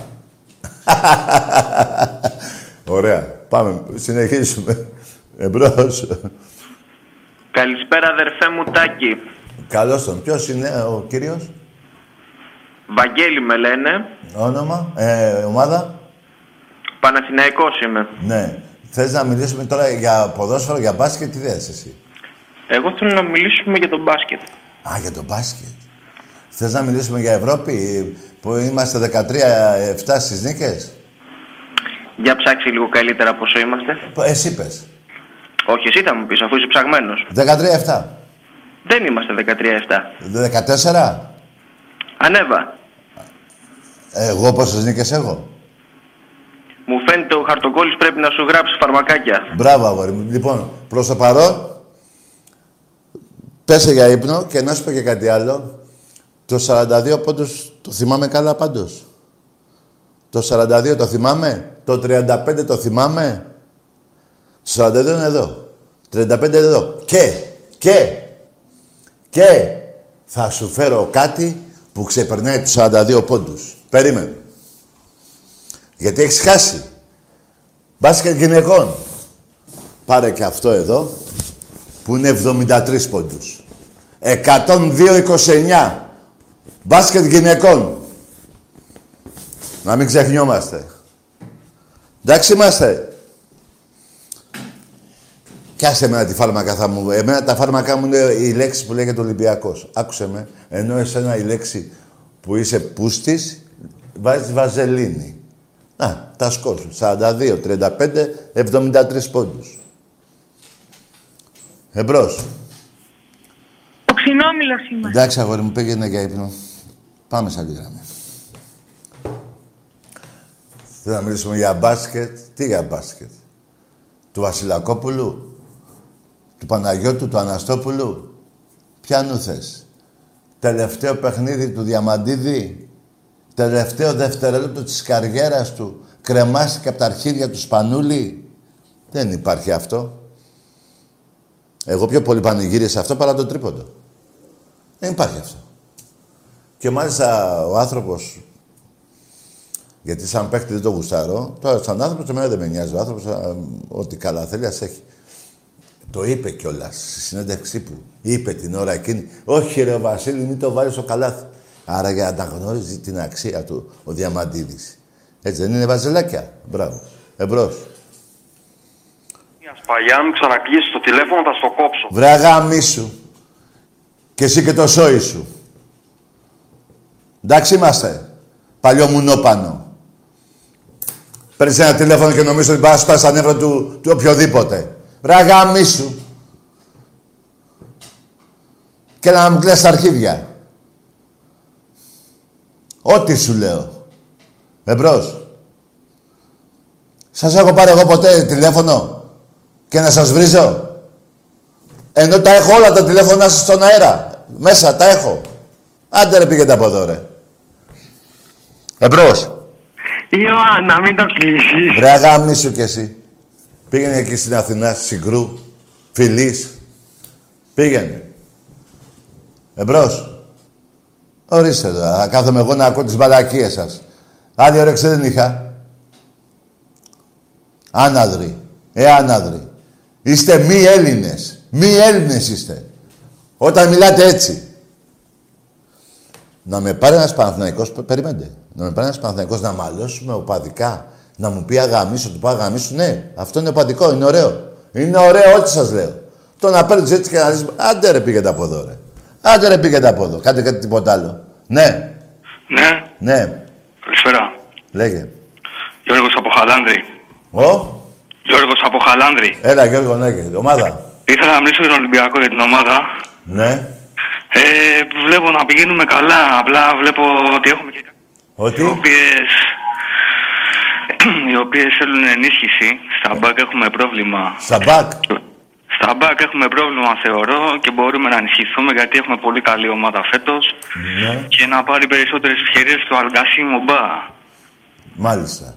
[LAUGHS] Ωραία. Πάμε. Συνεχίσουμε. Εμπρός. Καλησπέρα αδερφέ μου Τάκη. Καλώς τον. Ποιος είναι ο κύριος; Βαγγέλη με λένε. Όνομα; Ε, ομάδα; Παναθηναϊκός είμαι. Ναι. Θες να μιλήσουμε τώρα για ποδόσφαιρο, για μπάσκετ, τι θες εσύ; Εγώ θέλω να μιλήσουμε για τον μπάσκετ. Α, για το μπάσκετ. Θες να μιλήσουμε για Ευρώπη, που είμαστε 13-7 στις νίκες; Για ψάξει λίγο καλύτερα πόσο είμαστε. Πο- Εσύ πες. Όχι, εσύ θα μου πεις αφού είσαι ψαγμένος. 13-7. Δεν είμαστε 13-7. 14. Ανέβα. Εγώ πόσες νίκες έχω; Μου φαίνεται ο χαρτοκόλλης πρέπει να σου γράψει φαρμακάκια. Μπράβο, αγόρι μου. Λοιπόν, προς το παρόν, πέσε για ύπνο και να σου πω και κάτι άλλο. Το 42 πόντους το θυμάμαι καλά πάντως. Το 42 το θυμάμαι. Το 35 το θυμάμαι. Το 42 είναι εδώ. 35 είναι εδώ. Και, και, και θα σου φέρω κάτι που ξεπερνάει τους 42 πόντους. Περίμενε. Γιατί έχεις χάσει. Μπάσκετ γυναικών. Πάρε και αυτό εδώ, που είναι 73 πόντους. 102-29. Μπάσκετ γυναικών. Να μην ξεχνιόμαστε. Εντάξει είμαστε. Κι άσε εμένα τη φάρμακα θα μου... Εμένα τα φάρμακα μου είναι η λέξη που λέγεται Ολυμπιακός. Άκουσε με. Ενώ εσένα η λέξη που είσαι πούστης, βάζεις βαζελίνη. Να, τα σκόρ σου. 42, 35, 73 πόντους. Εμπρός. Ο ξινόμιλος είμαστε. Εντάξει, αγόρι μου, πήγαινε για ύπνο. Πάμε σαν τη γραμμή. Θέλω να μιλήσουμε για μπάσκετ. Τι για μπάσκετ; Του Βασιλακόπουλου; Του Παναγιώτου, του Αναστόπουλου. Ποιανού θες. Τελευταίο παιχνίδι του Διαμαντίδη. Τελευταίο δευτερόλεπτο της καριέρας του. Κρεμάστηκε από τα αρχίδια του Σπανούλη. Δεν υπάρχει αυτό. Εγώ πιο πολύ πανηγύρισα αυτό παρά το τρίποντο. Δεν υπάρχει αυτό. Και μάλιστα ο άνθρωπος, γιατί σαν παίχτη δεν το γουστάρω, τώρα σαν άνθρωπος το μένα δεν με νοιάζει. Ο άνθρωπος, ό,τι καλά θέλει, ας έχει. Το είπε κιόλας στη συνέντευξή που είπε την ώρα εκείνη. Όχι, ρε Βασίλη, μην το βάλεις στο καλάθι. Άρα για να τα γνώριζει την αξία του ο Διαμαντίδης. Έτσι δεν είναι βαζελάκια. Μπράβο. Εμπρός. Μιας σπαγιά μου ξανακλείσει το τηλέφωνο, θα στο κόψω. Βρε αγάμι σου. Και εσύ και το σόι σου. Εντάξει είμαστε. Παλιό μουνόπανο. Παίρνεις ένα τηλέφωνο και νομίζω ότι πας στα νεύρα του, του οποιοδήποτε. Βρε αγάμι σου. Και να μου κλαις τα αρχίδια. Ό,τι σου λέω. Εμπρός. Σας έχω πάρει εγώ ποτέ τηλέφωνο και να σας βρίζω; Ενώ τα έχω όλα τα τηλέφωνα σας στον αέρα. Μέσα τα έχω. Άντε ρε πήγαινε από εδώ ρε. Εμπρός. Ιωάννα, μην το κλείσεις. Βρε αγάμι σου κι εσύ. Πήγαινε εκεί στην Αθηνά, συγκρού, φιλής. Πήγαινε. Εμπρός. Ορίστε τώρα. Θα κάθομαι εγώ να ακούω τις μπαλακίες σας. Άλλη όρεξη δεν είχα. Άναδροι. Ε, άναδροι. Είστε μη Έλληνες. Μη Έλληνες είστε. Όταν μιλάτε έτσι. Να με πάρει ένας Παναθηναϊκός, περιμένετε. Να με πάρει ένας Παναθηναϊκός να μαλώσουμε οπαδικά. Να μου πει αγαμίσου, του πω αγαμίσου. Ναι, αυτό είναι οπαδικό, είναι ωραίο. Είναι ωραίο ό,τι σας λέω. Το να παίρνεις έτσι και να λες, άντε ρε πήγαινε από εδώ ρε. Άντε ρε πήγαινε από εδώ, κάντε κάτι τίποτα άλλο. Ναι, Ναι, ναι, καλησπέρα. λέγε. Γιώργος από Χαλάνδρη. Ο, Γιώργος από Χαλάνδρη. έλα Γιώργο, ναι, ομάδα. Ήθελα να μιλήσω για τον Ολυμπιακό για την ομάδα. Ναι, Ε, βλέπω να πηγαίνουμε καλά. Απλά βλέπω ότι έχουμε και οι ότι, οποίες, οι οποίες θέλουν ενίσχυση. Στα μπακ έχουμε πρόβλημα. στα μπακ; Στα μπακ έχουμε πρόβλημα θεωρώ και μπορούμε να ενισχυθούμε γιατί έχουμε πολύ καλή ομάδα φέτος Ναι, και να πάρει περισσότερες ευκαιρίες του Αλγκασί Μομπά. μάλιστα.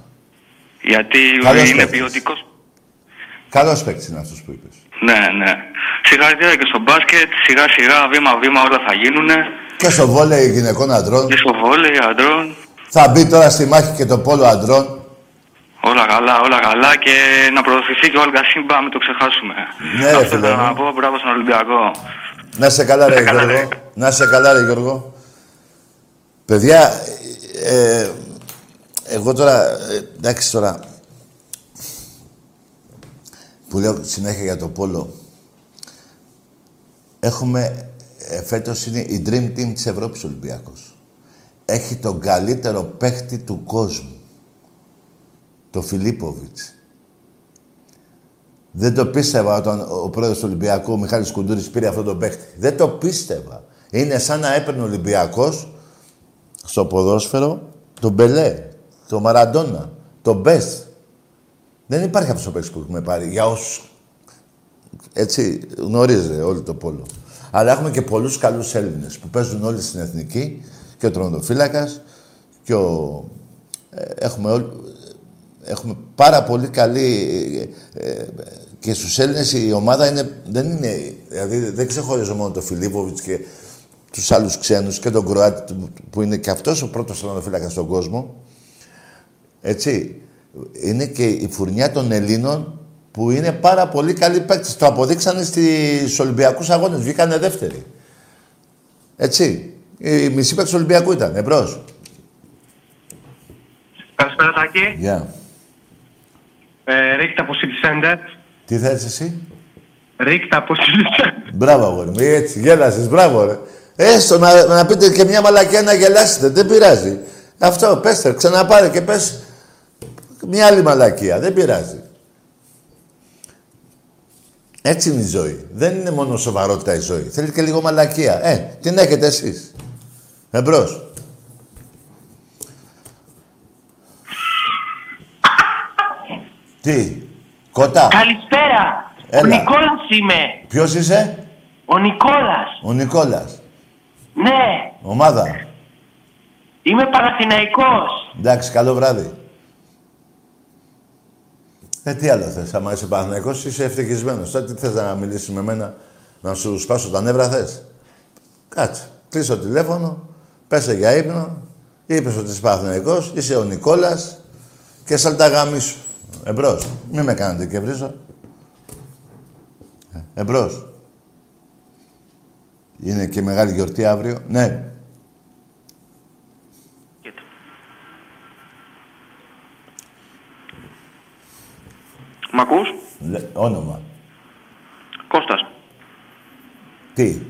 Γιατί Καλός είναι παίκτης. ποιοτικός. Καλός παίκτης είναι αυτός που είπες. Ναι, ναι. Συγχαρητήρια και στο μπάσκετ, σιγά σιγά, βήμα βήμα όλα θα γίνουνε. Και στο βόλεϊ γυναικών αντρών. Και στο βόλεϊ, αντρών, Θα μπει τώρα στη μάχη και το πόλο αντρών. Όλα καλά, όλα καλά και να προωθηθεί και ο Αλγκασίμπα, μην το ξεχάσουμε. Ναι, ρε, Αυτό φίλε θέλω μου. να πω, μπράβο στον Ολυμπιακό. Να σε καλά, ρε καλά, Γιώργο. ρε. Να σε καλά, ρε Γιώργο. Παιδιά, ε, εγώ τώρα, ε, εντάξει τώρα, που λέω συνέχεια για το πόλο, έχουμε, ε, φέτος είναι η Dream Team της Ευρώπης Ολυμπιακός. Έχει τον καλύτερο παίχτη του κόσμου. Το Φιλίπποβιτς. Δεν το πίστευα όταν ο πρόεδρος του Ολυμπιακού, ο Μιχάλης Κουντούρης, πήρε αυτό το παίχτη. Δεν το πίστευα. Είναι σαν να έπαιρνε ο Ολυμπιακός στο ποδόσφαιρο τον Μπελέ, τον Μαραντόνα, τον Μπεστ. Δεν υπάρχει αυτός ο παίκτης που έχουμε πάρει για όσους έτσι γνωρίζετε όλο το πόλο. Αλλά έχουμε και πολλούς καλούς Έλληνες που παίζουν όλοι στην Εθνική και ο Τρονοδοφύλακας και ο... ε, έχουμε, όλ- έχουμε πάρα πολύ καλή... ε, ε, και στους Έλληνες η ομάδα είναι, δεν είναι... Δηλαδή δεν ξεχωρίζω μόνο τον Φιλίπποβιτς και τους άλλους ξένους και τον Κροάτη του- που είναι και αυτός ο πρώτος τρονοδοφύλακας στον κόσμο. Έτσι. Είναι και η φουρνιά των Ελλήνων που είναι πάρα πολύ καλοί παίκτες. Το αποδείξανε στις Ολυμπιακούς Αγώνες. Βγήκανε δεύτεροι. Έτσι. Οι μισοί παίκτες του Ολυμπιακού ήταν. Εμπρός. Καλησπέρα, Τάκη. Γεια. Ε, Ρίχτα από City Center. Τι θέλεις εσύ; Ρίχτα από City Center. Μπράβο, αγόρι μου. Έτσι, γέλασες. Μπράβο, ρε. Έστω να, να πείτε και μια μαλακιά να γελάσετε. Δεν πειράζει. Αυτό, πέστε, ξαναπάρε και πες μια άλλη μαλακία. Δεν πειράζει. Έτσι είναι η ζωή. Δεν είναι μόνο σοβαρότητα η ζωή. Θέλεις και λίγο μαλακία. Ε, την έχετε εσείς. Εμπρός. Τι, κότα. Καλησπέρα. Έλα. Ο Νικόλας είμαι. Ποιος είσαι, Ο Νικόλας. ο Νικόλας. Ναι. Ομάδα. Είμαι Παναθηναϊκός. Εντάξει, καλό βράδυ. Ε, τι άλλο θες, άμα είσαι Παναθηναϊκός, είσαι ευτυχισμένος. Τώρα τι θες να μιλήσεις με μένα, να σου σπάσω τα νεύρα θες; Κάτσε, κλείσω το τηλέφωνο, πέσε για ύπνο, είπες ότι είσαι Παναθηναϊκός, είσαι ο Νικόλας και σαλταγάμι σου. Εμπρός. Μη με κάνετε και βρίζω. Ε, Εμπρός. Είναι και μεγάλη γιορτή αύριο. Ναι. Μ' ακούς; Λε- όνομα. Κώστας. Τι;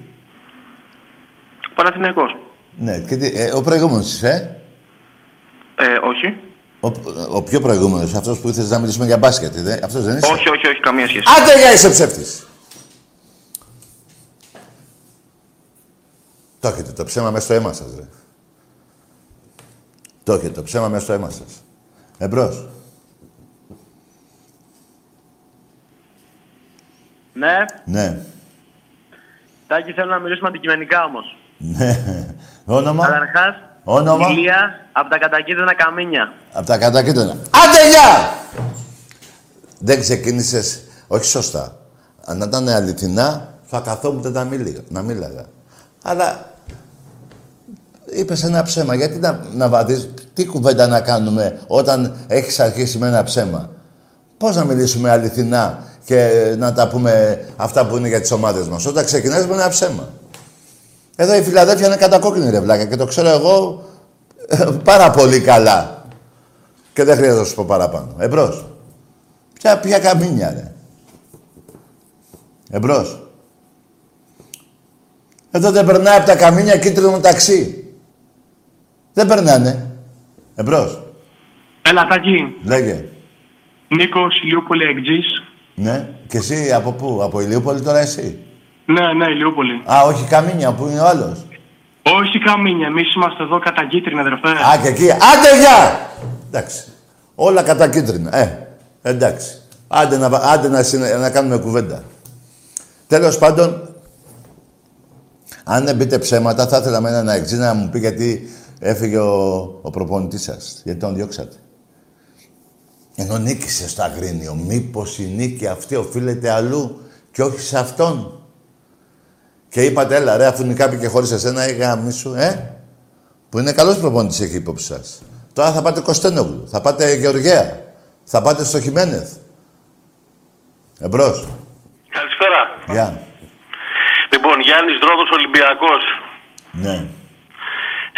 Παναθηναϊκός. Ναι, και τι, ε, ο προηγούμενος είσαι, ε; Ε, όχι. Ο, ο πιο προηγούμενος, αυτός που ήθελες να μιλήσουμε για μπάσκετ, δε, αυτός δεν είσαι; Όχι, όχι, όχι, καμία σχέση. Άντε για είσαι ψεύτης. Το έχετε το ψέμα μέσα στο αίμα σας, ρε. Το έχετε το ψέμα μέσα στο αίμα σας. Εμπρός. Ναι, Ναι. Τάκη, θέλω να μιλήσουμε αντικειμενικά όμως. Ναι. Όνομα; Καταρχάς, Όνομα; Ηλία από τα κατακίτρινα καμίνια. Από τα κατακίτωνα. Άντε γεια! Δεν ξεκίνησες, όχι σωστά. Αν ήταν αληθινά, θα καθόμουν να μίλαγα. Να μίλαγα. Αλλά είπες ένα ψέμα. Γιατί να, να βαδείς, τι κουβέντα να κάνουμε όταν έχεις αρχίσει με ένα ψέμα; Πώς να μιλήσουμε αληθινά και να τα πούμε αυτά που είναι για τις ομάδες μας; Όταν ξεκινάς με ένα ψέμα. Εδώ η Φιλαδέλφια είναι κατακόκκινη ρε βλάκα και το ξέρω εγώ ε, πάρα πολύ καλά. Και δεν χρειάζεται να σου πω παραπάνω. Εμπρός. Ποια, ποια καμίνια, ρε. Εμπρός. Εδώ δεν περνάει από τα καμίνια κίτρινο ταξί. Δεν περνάνε. Εμπρός. Έλα, Τάκη. Λέγε. Νίκος, Ηλιούπολη, Εκτζής. Ναι. Και εσύ από πού, από Ηλιούπολη τώρα εσύ; Ναι, ναι, Ηλιούπολη. Α, όχι καμίνια, που είναι ο άλλος. Όχι καμίνια, εμείς είμαστε εδώ κατά κίτρινα, αδερφέ. Α, και εκεί. Άντε, γεια! Εντάξει. Όλα κατά κίτρινα. Ε, εντάξει. Άντε να, άντε να, συνε- να κάνουμε κουβέντα. Τέλος πάντων, αν δεν πείτε ψέματα, θα ήθελα με έναν εξή να μου πει γιατί έφυγε ο, ο προπονητής σας. Γιατί τον διώξατε. Ενώ νίκησε στο Αγρίνιο. Μήπως η νίκη αυτή οφείλεται αλλού και όχι σε αυτόν; Και είπατε, έλα ρε, αφού νικάπη και χωρίς εσένα, ή γάμισου, ε; Που είναι καλός προπονητής εκεί υπόψη σας. Τώρα θα πάτε Κωστένογλου, θα πάτε Γεωργία, θα πάτε στο Χιμένεθ. Εμπρός. Καλησπέρα. Γεια. Λοιπόν, Γιάννης Ρόδος Ολυμπιακός. Ναι.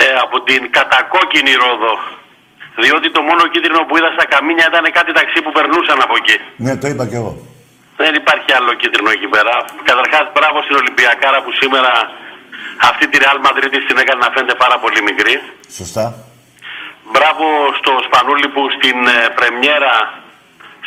Ε, από την κατακόκκινη Ρόδο. Διότι το μόνο κίτρινο που είδα στα καμίνια ήταν κάτι ταξί που περνούσαν από εκεί. Ναι, το είπα κι εγώ. Δεν υπάρχει άλλο κίτρινο εκεί πέρα. Καταρχάς, μπράβο στην Ολυμπιακάρα που σήμερα αυτή τη Real Madrid την έκανε να φαίνεται πάρα πολύ μικρή. Σωστά. Μπράβο στο Σπανούλη που στην ε, πρεμιέρα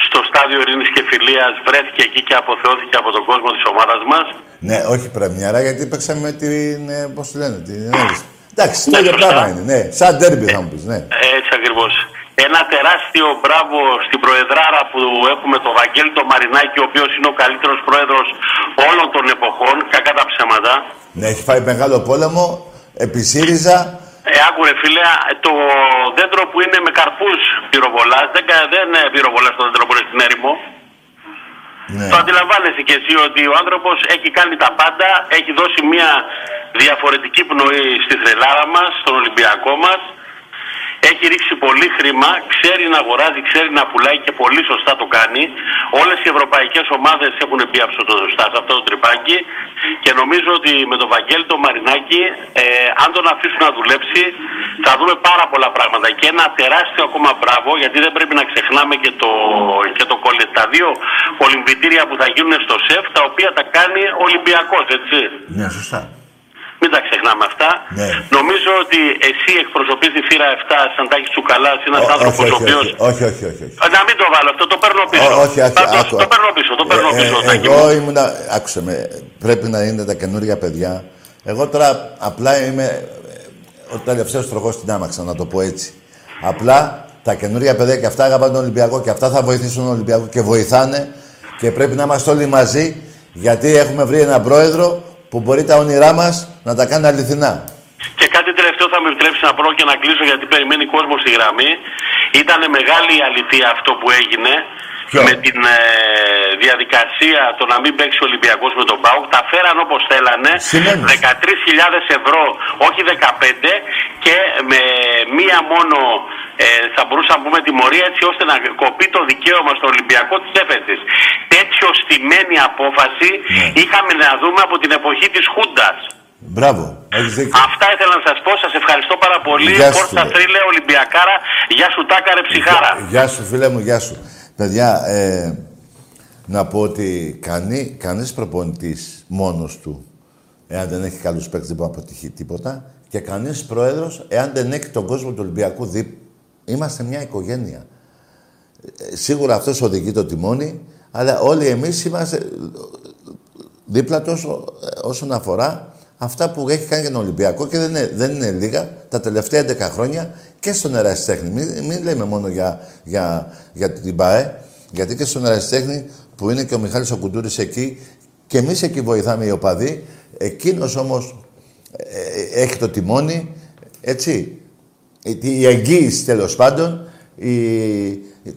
στο στάδιο Ειρήνης και Φιλίας βρέθηκε εκεί και αποθεώθηκε από τον κόσμο της ομάδας μας. Ναι, όχι πρεμιέρα, γιατί παίξαμε με την. Ε, Πώς τη λένε, την Έλλης. Εντάξει, Ναι, το ίδιο σωστά. πράγμα είναι. Ναι, σαν τέρμπι θα μου πεις, ναι. Έτσι ακριβώς. Ένα τεράστιο μπράβο στην Προεδράρα που έχουμε το Βαγγέλη το Μαρινάκη, ο οποίος είναι ο καλύτερος πρόεδρος όλων των εποχών, κακά τα ψέματα. Ναι, έχει φάει μεγάλο πόλεμο, επί ΣΥΡΙΖΑ. Ε, άκου ρε φίλε, το δέντρο που είναι με καρπούς πυροβολάς, δεν, κα- δεν ε, πυροβολάς το δέντρο που είναι στην έρημο. Ναι. Το αντιλαμβάνεσαι και εσύ ότι ο άνθρωπος έχει κάνει τα πάντα, έχει δώσει μια διαφορετική πνοή στη θρελάρα μας, στον Ολυμπιακό μας. Έχει ρίξει πολύ χρήμα, ξέρει να αγοράζει, ξέρει να πουλάει και πολύ σωστά το κάνει. Όλες οι ευρωπαϊκές ομάδες έχουν μπει αψωτοδοστά σε αυτό το τρυπάκι και νομίζω ότι με τον Βαγγέλη τον Μαρινάκη, ε, αν τον αφήσουν να δουλέψει, θα δούμε πάρα πολλά πράγματα. Και ένα τεράστιο ακόμα μπράβο, γιατί δεν πρέπει να ξεχνάμε και το, και το κολλη- τα δύο κολυμβητήρια που θα γίνουν στο ΣΕΦ, τα οποία τα κάνει ο Ολυμπιακός, έτσι. Ναι, σωστά. Μην τα ξεχνάμε αυτά. Ναι. Νομίζω ότι εσύ εκπροσωπείς τη θύρα 7 σαν τάκης του Καλάς, ένας Ω- άνθρωπος όχι, ο όχι, οποίος... όχι, όχι, όχι, όχι. Ε, Να μην το βάλω αυτό, το παίρνω πίσω. Ω- όχι, όχι, Πάντως, άκου, το άκου. παίρνω πίσω, το παίρνω Ε, πίσω. ε, Τάκη εγώ μου. ήμουνα. Άκουσε με. Πρέπει να είναι τα καινούργια παιδιά. Εγώ τώρα απλά είμαι ε, ο τελευταίος τροχό στην άμαξα, να το πω έτσι. Απλά Τα καινούργια παιδιά και αυτά αγαπάνε τον Ολυμπιακό και αυτά θα βοηθήσουν τον Ολυμπιακό και βοηθάνε και πρέπει να είμαστε όλοι μαζί γιατί έχουμε βρει έναν πρόεδρο που μπορεί τα όνειρά μας να τα κάνει αληθινά. Και κάτι τελευταίο θα με επιτρέψει να πω και να κλείσω γιατί περιμένει κόσμο στη γραμμή. Ήταν μεγάλη η αλήθεια αυτό που έγινε Ποιο; με την ε, διαδικασία το να μην παίξει ο Ολυμπιακός με τον ΠΑΟΚ. Τα φέραν όπως θέλανε. Σημαίνεις. 13.000 ευρώ, όχι 15 και με μία μόνο ε, θα μπορούσαμε να πούμε τιμωρία έτσι ώστε να κοπεί το δικαίωμα στον Ολυμπιακό της έφεσης. Τέτοιο στημένη απόφαση Ναι. είχαμε να δούμε από την εποχή της Χούντας. Μπράβο, έχεις δίκιο. Αυτά ήθελα να σας πω. Σας ευχαριστώ πάρα πολύ. Γεια σου, Κώστα φίλε. Τρίλε, Ολυμπιακάρα. Γεια σου Τάκαρε Ψυχάρα. Γεια σου φίλε μου, γεια σου. Παιδιά, ε, να πω ότι κανεί, κανείς προπονητής μόνος του, εάν δεν έχει καλούς παίκτες, δεν μπορεί να αποτυχεί τίποτα. Και κανείς πρόεδρος, εάν δεν έχει τον κόσμο του Ολυμπιακού δίπ... Είμαστε μια οικογένεια. Ε, σίγουρα αυτός οδηγεί το τιμόνι, αλλά όλοι εμείς είμαστε ε, δίπλα του όσο- ε, όσον αφορά αυτά που έχει κάνει για τον Ολυμπιακό και δεν είναι, δεν είναι λίγα τα τελευταία 11 χρόνια και στον Ερασιτέχνη. Μην, μην λέμε μόνο για, για, για την ΠΑΕ, γιατί και στον Ερασιτέχνη που είναι και ο Μιχάλης ο Κουντούρης εκεί και εμείς εκεί βοηθάμε οι οπαδοί, εκείνος όμως ε, έχει το τιμόνι, έτσι, η- η εγγύηση τέλος πάντων, η,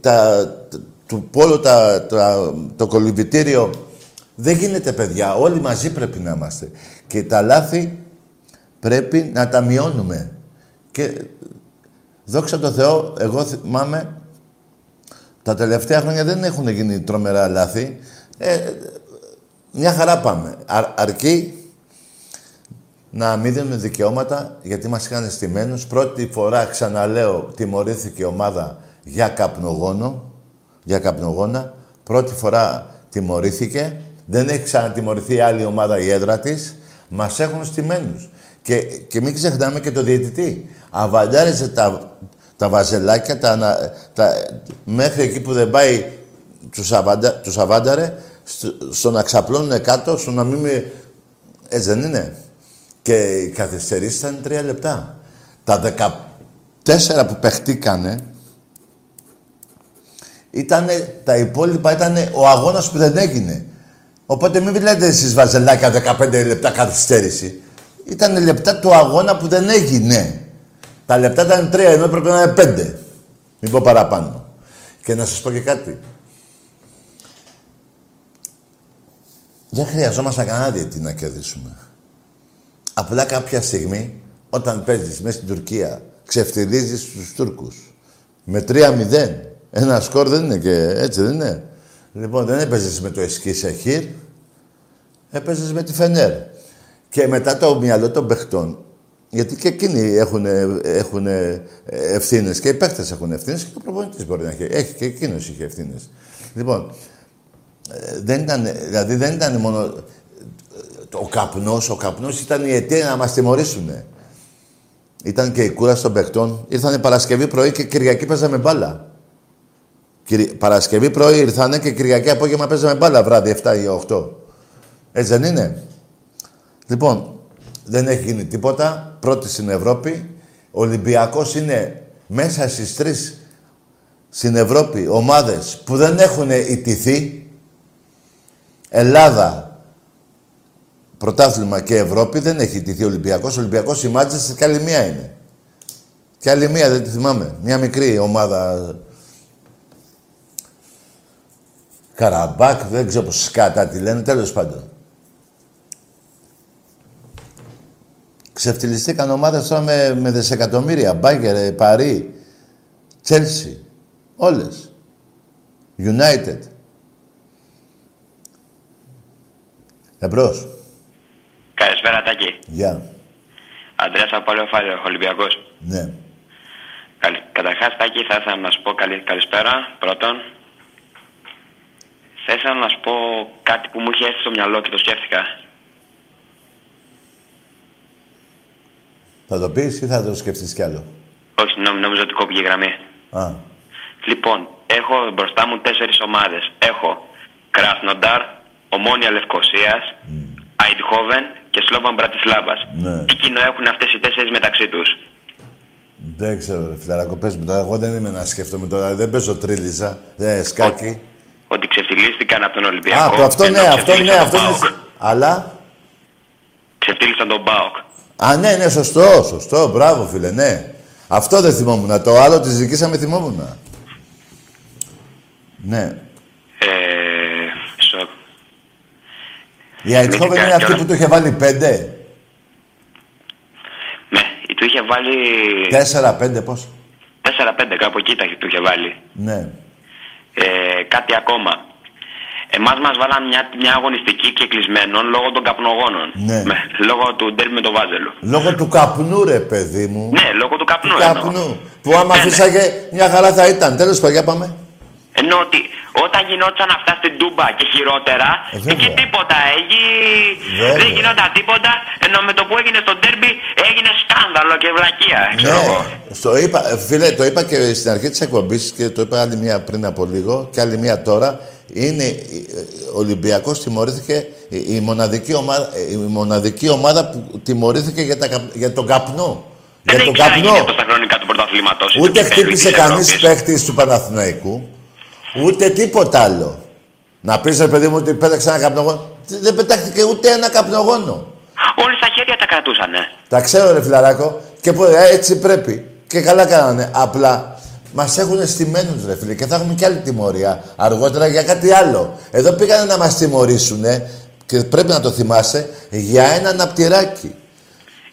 τα, του πόλου τα, τα- το κολυμπητήριο δεν γίνεται παιδιά, όλοι μαζί πρέπει να είμαστε. Και τα λάθη πρέπει να τα μειώνουμε. Και δόξα τω Θεώ, εγώ θυμάμαι, τα τελευταία χρόνια δεν έχουν γίνει τρομερά λάθη. Ε, μια χαρά πάμε. Α- αρκεί να μην δίνουμε δικαιώματα, γιατί μας είχαν στημένους. Πρώτη φορά, ξαναλέω, τιμωρήθηκε η ομάδα για καπνογόνο, για καπνογόνα. Πρώτη φορά τιμωρήθηκε. Δεν έχει ξανατιμωρηθεί άλλη ομάδα η έδρα της. Μας έχουν στημένους. Και, και μην ξεχνάμε και το διαιτητή. Αβαντάριζε τα, τα βαζελάκια, τα, ανα- τα, μέχρι εκεί που δεν πάει τους, αβαντα, τους αβάνταρε, στο, στο να ξαπλώνουν κάτω, στο να μην... με- Έτσι δεν είναι. Και οι καθυστερήσεις ήταν τρία λεπτά. Τα 14 που παιχτήκανε, ήτανε, τα υπόλοιπα ήταν ο αγώνας που δεν έγινε. Οπότε μην μιλάτε εσείς βαζελάκια 15 λεπτά καθυστέρηση. Ήταν λεπτά του αγώνα που δεν έγινε. Τα λεπτά ήταν τρία, ενώ έπρεπε να είναι πέντε. Μην πω παραπάνω. Και να σας πω και κάτι. Δεν χρειαζόμαστε κανένα διετή να κερδίσουμε. Απλά κάποια στιγμή, όταν παίζεις μέσα στην Τουρκία, ξεφτιλίζεις τους Τούρκους. Με 3-0. Ένα σκορ δεν είναι και έτσι δεν είναι. Λοιπόν, δεν έπαιζες με το Εσκή Σεχίρ, έπαιζες με τη Φενέρ. Και μετά το μυαλό των παιχτών, γιατί και εκείνοι έχουν, έχουν ευθύνες και οι παίχτες έχουν ευθύνες και ο προπονητής μπορεί να έχει. Έχει και εκείνος είχε ευθύνες. Λοιπόν, ε, δεν ήταν, δηλαδή δεν ήταν μόνο ε, ο καπνός, ο καπνός ήταν η αιτία να μας τιμωρήσουν. Ήταν και η κούραση των παιχτών. Ήρθανε Παρασκευή πρωί και Κυριακή παίζαμε μπάλα. Κυρι- Παρασκευή πρωί ήρθανε και Κυριακή απόγευμα παίζαμε μπάλα βράδυ 7 ή 8. Έτσι δεν είναι; Λοιπόν, δεν έχει γίνει τίποτα. Πρώτης στην Ευρώπη. Ο Ολυμπιακός είναι μέσα στις τρεις στην Ευρώπη ομάδες που δεν έχουν ιτηθεί. Ελλάδα, πρωτάθλημα και Ευρώπη δεν έχει ιτηθεί ο Ολυμπιακός. Ο Ολυμπιακός η Μάντσεστερ και άλλη μία είναι. Και άλλη μία δεν τη θυμάμαι. Μια μικρή ομάδα. Καραμπάκ, δεν ξέρω πώς σκάτα τη λένε, τέλος πάντων. Ξεφτυλιστήκαν ομάδες τώρα με, με δισεκατομμύρια. Μπάγκερ, Παρί, Τσέλσι. Όλες. United. Εμπρός. Καλησπέρα, Τάκη. Γεια. Αντρέας από Παλαιοφάλιο, Ολυμπιακός. Ναι. Καλη... Καταρχάς, Τάκη, θα ήθελα να σου πω καλή... καλησπέρα, πρώτον. Θα ήθελα να σου πω κάτι που μου είχε έρθει στο μυαλό και το σκέφτηκα. Θα το πεις ή θα το σκεφτείς κι άλλο; Όχι, νόμι, νόμιζα ότι κόπηκε η γραμμή. Α, Λοιπόν, έχω μπροστά μου τέσσερις ομάδες. Έχω Κράσνονταρ, Ομόνια Λευκοσίας, Αϊντχόβεν και Σλόβαν Μπρατισλάβας. ναι. Τι κοινό έχουν αυτές οι τέσσερις μεταξύ τους; Δεν ξέρω, ρε φιλαράκο, πες μου τώρα. Εγώ δεν είμαι να σκέφτομαι τώρα. Δεν παίζω τρίλιζα. Ε, σκάκι. Ότι ξεφτυλίστηκαν από τον Ολυμπιακό. Α, το αυτό ενώ ναι, αυτό ναι, ξεφτύλισαν αυτό τον είναι. ΠΑΟΚ. Αλλά; Ξεφτύλισαν τον Μπάοκ. Α, ναι, ναι, σωστό, σωστό. Μπράβο, φίλε, ναι. Αυτό δεν θυμόμουν. Το άλλο τη ζητήσαμε θυμόμουν. Ναι. Ε, σοκ. Η Αϊτχόβεν είναι αυτή που του είχε βάλει πέντε; Ναι, του είχε βάλει Τέσσερα, πέντε, πώς; 4-5 κάπου εκεί τα του είχε βάλει. Ναι. Ε, κάτι ακόμα. Εμάς μας βάλαν μια, μια αγωνιστική και κλεισμένων λόγω των καπνογόνων. Ναι. Με, λόγω του ντέρμπι με το Βάζελο. Λόγω του καπνού, ρε παιδί μου. Ναι, λόγω του καπνού. Του εννοώ. καπνού. Που άμα Ναι, ναι. αφήσαγε μια χαρά θα ήταν. Τέλος πάντων, για πάμε. Ενώ ότι όταν γινόταν αυτά στην Τούμπα και χειρότερα, Ε, βέβαια. εκεί τίποτα. Εκεί Βέβαια. δεν γινόταν τίποτα. Ενώ με το που έγινε στο ντέρμπι έγινε σκάνδαλο και βλακεία. Ξέρω εγώ. Ναι, στο είπα, ε, φίλε, το είπα και στην αρχή της εκπομπής και το είπα άλλη μία πριν από λίγο και άλλη μία τώρα. Είναι, ε, ο Ολυμπιακός τιμωρήθηκε, η, η μοναδική ομάδα, ε, η μοναδική ομάδα που τιμωρήθηκε για, τα, καπ- για τον καπνό. Δεν για τον έχει ξαναγίνει καπνό. αυτό στα χρονικά του πρωταθλήματος. Ούτε του χτύπησε της κανείς Ευρώπης. παίχτης του Παναθηναϊκού, ούτε τίποτα άλλο. Να πεις ρε παιδί μου ότι πέταξε ένα καπνογόνο. Δεν πετάχτηκε ούτε ένα καπνογόνο. Όλοι στα χέρια τα κρατούσανε. Τα ξέρω ρε φιλαράκο και που, ε, έτσι πρέπει. Και καλά κάνανε. Απλά μας έχουν στημένους ρε φίλε και θα έχουμε και άλλη τιμωρία αργότερα για κάτι άλλο. Εδώ πήγανε να μας τιμωρήσουν και πρέπει να το θυμάσαι για ένα ναπτυράκι.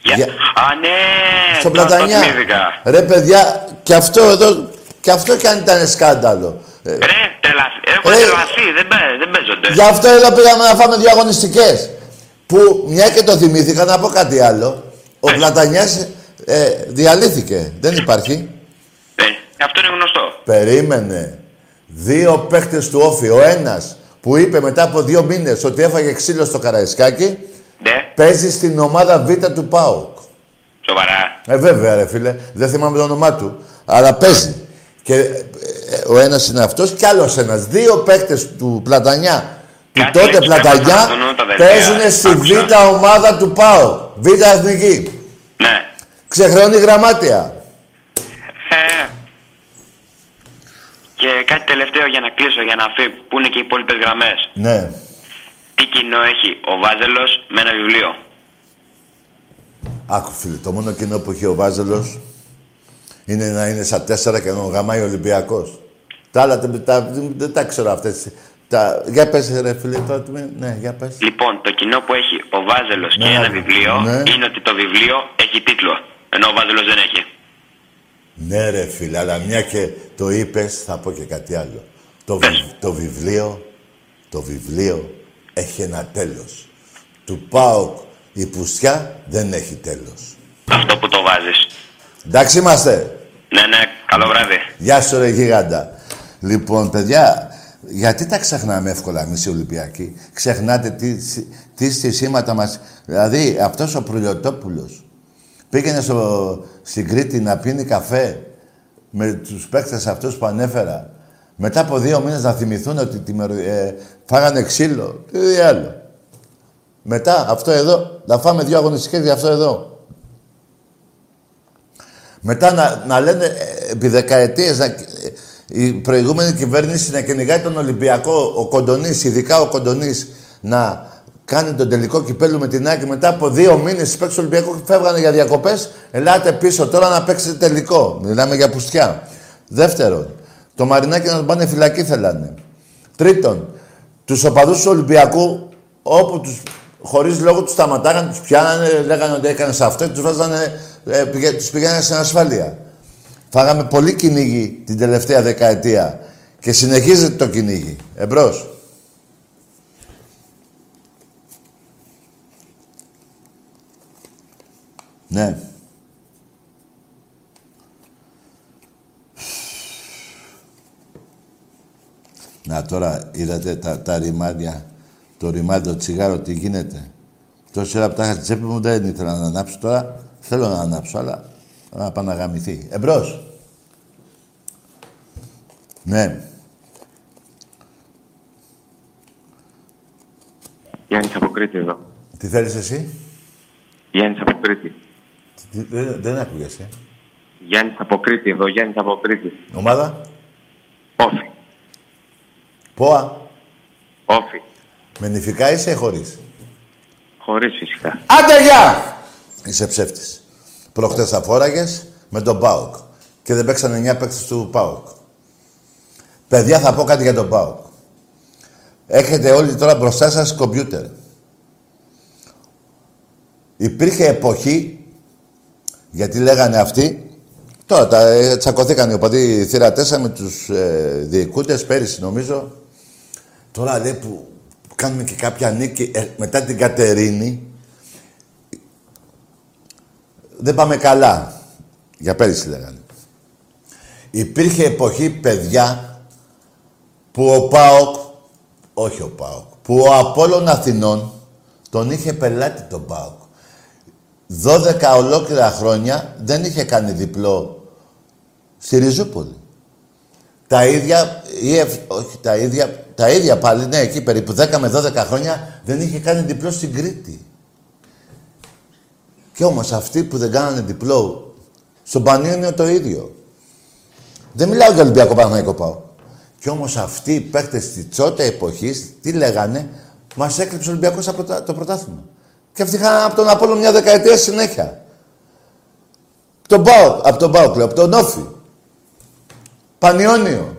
Για... Α, ναι! Στον το- το Πλατανιά. θυμήθηκα. Ρε παιδιά, και αυτό εδώ, και αυτό κι αν ήταν σκάνδαλο. Ε, Ρε, τρελα... έχουν Ρε. τρελαθεί, δεν, παι- δεν παίζονται. Γι' αυτό εδώ πήγαμε να φάμε δύο αγωνιστικές. Που μια και το θυμήθηκα να πω κάτι άλλο. Ο Πλατανιάς ε, διαλύθηκε. Δεν υπάρχει. Ε, αυτό είναι γνωστό. Περίμενε. Δύο παίχτες του Όφη. Ο ένας που είπε μετά από δύο μήνες ότι έφαγε ξύλο στο Καραϊσκάκι Ναι, παίζει στην ομάδα Β του ΠΑΟΚ. σοβαρά. Ε, βέβαια, ρε φίλε. Δεν θυμάμαι το όνομά του. Αλλά παίζει. Και ε, ε, ο ένας είναι αυτός και άλλος ένας. Δύο παίκτες του Πλατανιά, του Κάτι τότε έτσι Πλατανιά, πρέπει να δουν τα δελτία. παίζουν στη Άκουσα. Β ομάδα του ΠΑΟ. Β Εθνική. Ναι. Ξεχρονή γραμμάτια. Ε, και κάτι τελευταίο για να κλείσω, για να φύγω, που είναι και οι υπόλοιπες γραμμές. Ναι. Τι κοινό έχει ο Βάζελος με ένα βιβλίο; Άκου φίλε, το μόνο κοινό που έχει ο Βάζελος είναι να είναι στα τέσσερα και να τον γαμάει ο Ολυμπιακός. Τα άλλα δεν τα, δεν τα ξέρω αυτές. Τα... Για πες ρε φίλε, τώρα, τι με- ναι, για πες. Λοιπόν, το κοινό που έχει ο Βάζελος και Ναι, ένα ναι. βιβλίο Ναι. είναι ότι το βιβλίο έχει τίτλο. Ενώ ο Βάζελος δεν έχει. Ναι ρε φίλε, αλλά μια και το είπες, θα πω και κάτι άλλο. Το, βι- το βιβλίο, το βιβλίο έχει ένα τέλος. Του ΠΑΟΚ η πουστιά δεν έχει τέλος. Αυτό που το βάζεις. Εντάξει είμαστε. Ναι, ναι, καλό βράδυ. Γεια σου ρε γίγαντα. Λοιπόν, παιδιά, γιατί τα ξεχνάμε εύκολα εμείς οι Ολυμπιακοί; Ξεχνάτε τι, τι στισίματα μας. Δηλαδή, αυτός ο Προυλιοτόπουλος πήγαινε στο, στην Κρήτη να πίνει καφέ με τους παίκτες αυτούς που ανέφερα. Μετά από δύο μήνες να θυμηθούν ότι τη, ε, φάγανε ξύλο. Τι άλλο. Μετά, αυτό εδώ, να φάμε δύο αγωνιστικές για αυτό εδώ. Μετά να, να λένε ε, επί δεκαετίες να, ε, η προηγούμενη κυβέρνηση να κυνηγάει τον Ολυμπιακό, ο Κοντονής, ειδικά ο Κοντονής, να κάνει τον τελικό κυπέλου με την Άκη μετά από δύο μήνες οι παίκτες του Ολυμπιακού φεύγανε για διακοπές. Ελάτε πίσω τώρα να παίξετε τελικό. Μιλάμε για πουστιά. Δεύτερον, το Μαρινάκι να τον πάνε φυλακή θέλανε. Τρίτον, τους οπαδούς του Ολυμπιακού, όπου τους χωρίς λόγο τους σταματάγανε, τους πιάνανε, λέγανε ότι έκανες αυτό και τους βάζανε, ε, πηγα, τους πηγαίνανε στην ασφάλεια. Φάγαμε πολύ κυνήγι την τελευταία δεκαετία και συνεχίζεται το κυνήγι. Εμπρός. Ναι. Να τώρα είδατε τα, τα ρημάδια, το ρημάδι, το τσιγάρο, τι γίνεται. Τόση ώρα που τα είχα στη τσέπη μου δεν ήθελα να ανάψω τώρα. Θέλω να ανάψω, αλλά να πάω να γαμηθεί. Εμπρός. Ναι. Γιάννης από Κρήτη εδώ. Τι θέλεις εσύ; Γιάννης από Κρήτη. Τι- Δεν, δεν άκουγες, ε. Γιάννης από Κρήτη εδώ, Γιάννης από Κρήτη. Ομάδα; Όφη. Πόα; Όφη. Με νηφικά είσαι ή χωρίς; Χωρίς φυσικά. Άντε γεια! Είσαι ψεύτης. Προχτές θα φόραγες με τον ΠΑΟΚ. Και δεν παίξανε 9 παίκτες του ΠΑΟΚ. Παιδιά, θα πω κάτι για τον ΠΑΟΚ. Έχετε όλοι τώρα μπροστά σας κομπιούτερ. Υπήρχε εποχή, γιατί λέγανε αυτοί, τώρα τα, ε, τσακωθήκαν οι οπαδοί θύρα 4 με τους ε, διοικούντες πέρυσι νομίζω. Τώρα λέει που κάνουμε και κάποια νίκη ε, μετά την Κατερίνη. Δεν πάμε καλά. Για πέρυσι λέγανε. Υπήρχε εποχή, παιδιά, που ο ΠΑΟΚ, όχι ο ΠΑΟΚ, που ο Απόλλων Αθηνών τον είχε πελάτη τον ΠΑΟΚ. 12 ολόκληρα χρόνια δεν είχε κάνει διπλό στη Ριζούπολη. Τα ίδια, ή ευ- όχι τα ίδια, τα ίδια πάλι, ναι, εκεί περίπου 10 με 12 χρόνια δεν είχε κάνει διπλό στην Κρήτη. Και όμως αυτοί που δεν κάνανε διπλό στον Πανιόνιο το ίδιο. Δεν μιλάω για Ολυμπιακό Παναγικό πάω. Και όμως αυτοί οι παίκτες της τότε εποχής, τι λέγανε, μας έκλειψε ο Ολυμπιακός από τα- το πρωτάθλημα. Και αυτοί είχαν από τον Απόλλω μια δεκαετία συνέχεια. Τον Πάο, από τον Πάο, από τον Όφη. Πανιόνιο.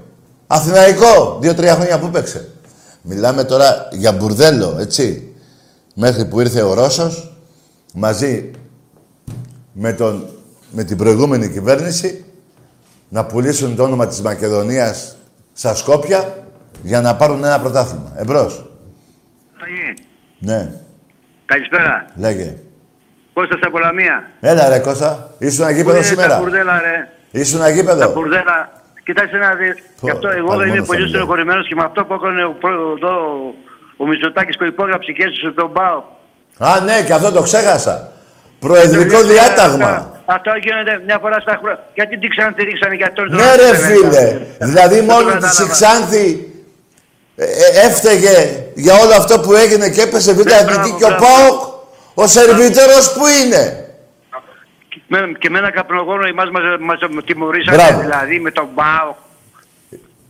Αθηναϊκό. Δύο-τρία χρόνια που παίξε. Μιλάμε τώρα για μπουρδέλο, έτσι. Μέχρι που ήρθε ο Ρώσος, μαζί με, τον, με την προηγούμενη κυβέρνηση, να πουλήσουν το όνομα της Μακεδονίας στα Σκόπια για να πάρουν ένα πρωτάθλημα. Εμπρός. Ταγί, Ναι, Καλησπέρα. λέγε. Κώστας από Λαμία. Έλα ρε Κώστα, ήσουν Πού αγίπεδο είναι Τα σήμερα. μπουρδέλα, ρε; Ήσουν Τα αγίπεδο. μπουρδέλα. Κοιτάξτε να δεις. Πω, Γι' αυτό εγώ πάλι δεν είμαι μόνος πολύ θα μιλάω. στενοχωρημένος και με αυτό που έκανε ο, προ- εδώ, ο Μητσοτάκης που υπόγραψε και έσωσε τον ΠΑΟ. Α, ναι, και αυτό το ξέχασα. Προεδρικό διάταγμα. Αυτό γίνεται μια φορά στα χρόνια. Γιατί την ξανατηρήξανε για τον Ναι ρε φίλε, δηλαδή μόνο της Ξάνθη ε, ε, έφταιγε για όλο αυτό που έγινε και έπεσε β' εθνική και ο μπράβο. ΠΑΟΚ, ο σερβιτέρος που είναι. Με, και με ένα καπνογόνο εμάς μας, μας τιμωρήσανε Μπράβο. δηλαδή με τον ΠΑΟ.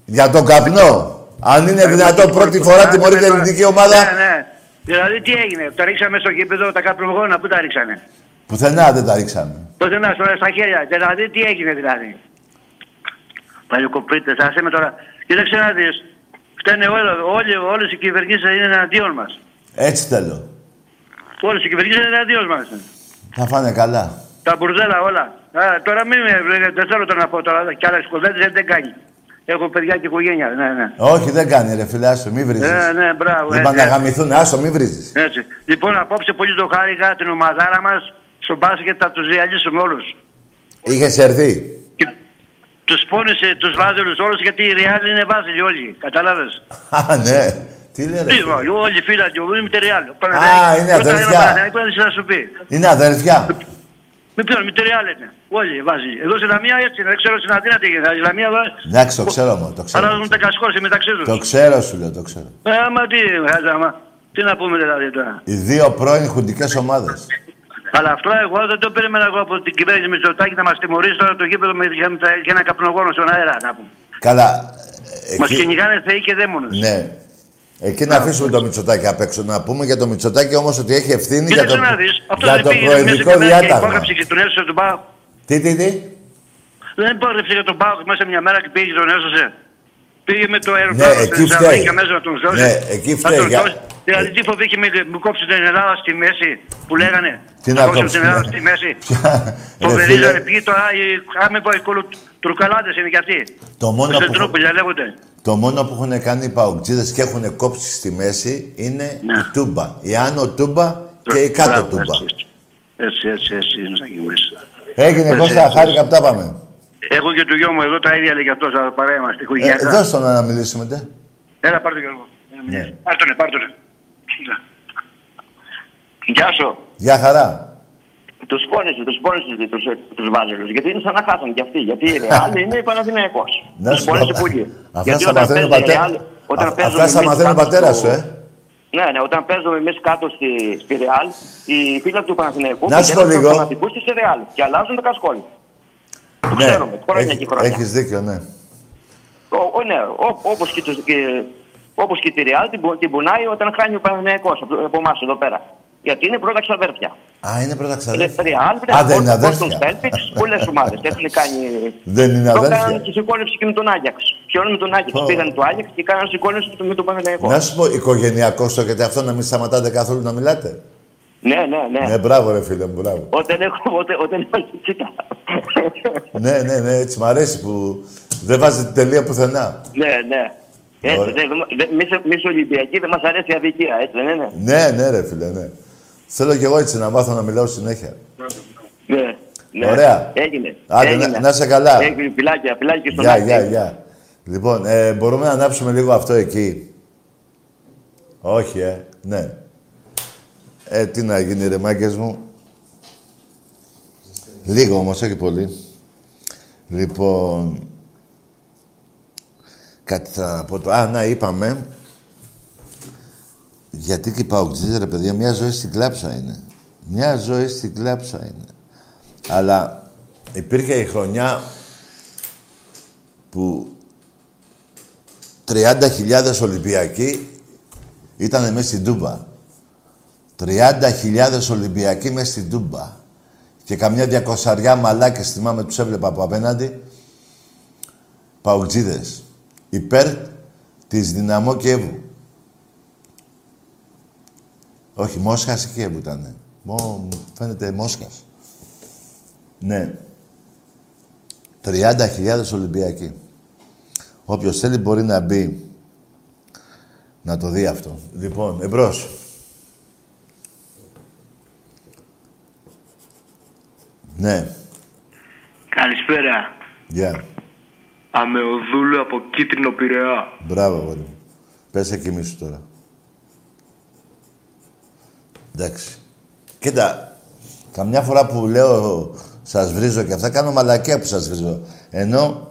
Για τον καπνό. Αν είναι δυνατόν πρώτη φορά τιμωρείται η ελληνική ομάδα, Ναι, ναι. Δηλαδή τι έγινε, τα ρίξαμε στο γήπεδο τα καπνογόνα, πού τα ρίξανε; πουθενά δεν τα ρίξαμε. Τότε να στο στα χέρια. Δηλαδή τι έγινε δηλαδή; Παλιοκοπίτες, άσε με τώρα. Κοίταξε να δεις. Φταίνε όλα, όλοι, όλες οι κυβερνήσεις είναι εναντίον μας. Έτσι θέλω. Όλες οι κυβερνήσεις είναι εναντίον μας. Θα φάνε καλά. Τα μπουρδέλα όλα. Α, τώρα μην με, δεν θέλω τώρα να πω τώρα κι άλλες κουβέντες δεν κάνει. Έχω παιδιά και οικογένεια, ναι, ναι. Όχι, δεν κάνει ρε φίλε, άσο, μη βρίζεις. Ναι, ναι, μπράβο. Δεν έτσι, πάνε να έτσι. γαμηθούν, άσο, μη βρίζεις. Έτσι. Λοιπόν, απόψε πολύ το χάρηκα την ομαδάρα μας στο μπάσκετ θα τους διαλύσουμε όλους. Είχες έρθει; Τους πόνισε τους βάζελους όλους γιατί οι Ρεάλ είναι βάζελοι όλοι. Κατάλαβες; Α, ναι. Τι λέει ρε. Τι, όλοι οι φίλοι του, είμαι τη Ρεάλ. Α, είναι αδερφιά. να σου πει. Είναι αδερφιά. Με ποιον, με τη Ρεάλ είναι. Όλοι βάζει. Εδώ στην Λαμία έτσι είναι. Δεν ξέρω στην Αθήνα τι γίνεται. Στην Λαμία εδώ. Εντάξει, το ξέρω μου, το ξέρω. Αλλάζουν τα κασκόρια μεταξύ τους. Το ξέρω σου λέω, το ξέρω. Ε, άμα τι, χάζαμα. Τι να πούμε δηλαδή τώρα; Οι δύο πρώην χουντικές ομάδες. Αλλά αυτό εγώ δεν το περίμενα εγώ από την κυβέρνηση Μητσοτάκη να μας τιμωρήσει τώρα το γήπεδο με για, για ένα καπνογόνο στον αέρα. Να πούμε. Καλά. Μας Εκεί, κυνηγάνε θεοί και δαίμονες. ναι. Εκεί να αφήσουμε το Μητσοτάκη απ' έξω. Να πούμε για το Μητσοτάκη όμως ότι έχει ευθύνη για Κοίταξε το, να δεις. Αυτό για δεν το πήγε μέσα προεδρικό και μέρα και διάταγμα. υπόγραψε και τον έσωσε τον Πάο. Τι, τι, τι; Δεν υπόγραψε για τον Πάο μέσα μια μέρα και πήγε και τον έσωσε. Πήγε με το Ναι, αεροπλάνο εκεί στην φταίει. Θεσσαλονίκη μέσα να τον σώσει. Ναι, εκεί Να φταίει, τον για- σώσει. Δηλαδή τι φοβήθηκε με, μου κόψει την Ελλάδα στη μέση που λέγανε. Τι να κόψουμε κόψει, την Ελλάδα ναι. στη μέση. Το [LAUGHS] Ρε βερίζανε, φίλε, πήγε τώρα, οι άμε πω, οι κολοτρουκαλάδες είναι και αυτοί. Το μόνο Σε που- τρούπιλια λέγονται. το μόνο που έχουν κάνει οι παουτζίδες και έχουν κόψει στη μέση είναι η τούμπα. Η άνω τούμπα και η κάτω Μπράβο, τούμπα. έτσι, Έτσι, έτσι, έτσι, είναι σαν γυμνής. Έγινε Έτσι, Κώστα, έτσι. χάρηκα που τα πάμε. Έχω και το γιο μου εδώ τα ίδια λέει και αυτός, αλλά παρέα είμαστε, Ε, οικογενειακά. δώσ' τον να μιλήσουμε, τε. Έλα, πάρ' το Γιώργο. Ναι. Πάρ' τον, πάρ' τον. Σιγά. Γεια σου. Γεια χαρά. Τους πόνισε, τους πόνισε τους, τους βάζελους, γιατί είναι σαν να χάσαν κι αυτοί. Γιατί η Ρεάλ είναι Παναθηναϊκός. Να Τους σου πω, πόνισε πολύ. Αυτά Γιατί στα όταν μαθαίνει ο παίζει η πατέρα. Real, όταν Α- παίζουμε Αυτά στα εμείς μαθαίνει ο κάτω πατέρα στο- σου, ε. Ναι, ναι, όταν παίζουμε εμείς κάτω στη, στη Ρεάλ, οι φίλοι του Παναθηναϊκού Να σου πω πηγαίνουν λίγο. στους φανατικούς της Ρεάλ και αλλάζουν το κασκόλ. Το ξέρουμε, χρόνια και χρόνια. Ναι. Έχεις δίκιο, ναι. Ο, ο, ναι, ο, όπως, και, το- και, όπως και τη Real την, που- την πουνάει όταν χάνει ο Παναθηναϊκός από, από εμάς εδώ πέρα. Γιατί είναι πρώτα ξαδέρφια. Α, είναι πρώτα Είναι ξαδέρφια. Real, Α, δεν είναι Boston αδέρφια. Celtics, πολλές ομάδες. [LAUGHS] Έχουν κάνει... Δεν είναι Το αδέρφια. κάνανε και συγχώνευση και με τον Άγιαξ. Ποιον με τον Άγιαξ. Πω. Πήγαν το Άγιαξ και κάνανε συγχώνευση με τον Παναθηναϊκό. Να σου πω, οικογενειακό το γιατί αυτό να μην σταματάτε καθόλου να μιλάτε. Ναι, ναι, ναι. Ναι, μπράβο ρε φίλε μου, μπράβο. Όταν έχω, όταν, όταν έχω κοίτα. ναι, ναι, ναι, έτσι μ' αρέσει που δεν βάζετε τελεία πουθενά. ναι, ναι. Έτσι, Ωραία. ναι, δε- δε- εμείς- εμείς Ολυμπιακοί δεν μας αρέσει η αδικία, έτσι δεν είναι; Ναι, ναι ρε φίλε, ναι. Θέλω κι εγώ έτσι να μάθω να μιλάω συνέχεια. Ναι, ναι. Ωραία. Έγινε. Άντε, έγινε. να- να είσαι καλά. Έγινε, πιλάκια, πιλάκια στον Γεια, Άκη. γεια, γεια. Λοιπόν, ε, μπορούμε να ανάψουμε λίγο αυτό εκεί; Όχι, ε. Ναι. Ε, τι να γίνει ρε μάγκες μου. Λίγο όμως, όχι πολύ. Λοιπόν... Κάτι θα πω το... Α, να, είπαμε. Γιατί και οι παουτζίδες, ρε παιδιά, μια ζωή στην κλάψα είναι. Μια ζωή στην κλάψα είναι. Αλλά υπήρχε η χρονιά που 30.000 Ολυμπιακοί ήταν μέσα στην Τούμπα. 30.000 Ολυμπιακοί μέσα στην Τούμπα. Και καμιά διακοσαριά μαλάκες, θυμάμαι, τους έβλεπα από απέναντι. Παουτζίδες. Υπέρ της Δυναμό Κιέβου. Όχι, Μόσχας ή Κιέβου ήτανε. Μο, μου φαίνεται Μόσχας. Ναι. 30.000 Ολυμπιακοί. Όποιος θέλει μπορεί να μπει να το δει αυτό. Λοιπόν, εμπρός. Ναι, Καλησπέρα. γεια. Αμεοδούλου από Κίτρινο Πειραιά. Μπράβο, αγόρι μου. Πες εκεί σου τώρα. Εντάξει. Κοίτα, καμιά φορά που λέω σας βρίζω και αυτά, κάνω μαλακία που σας βρίζω. Ενώ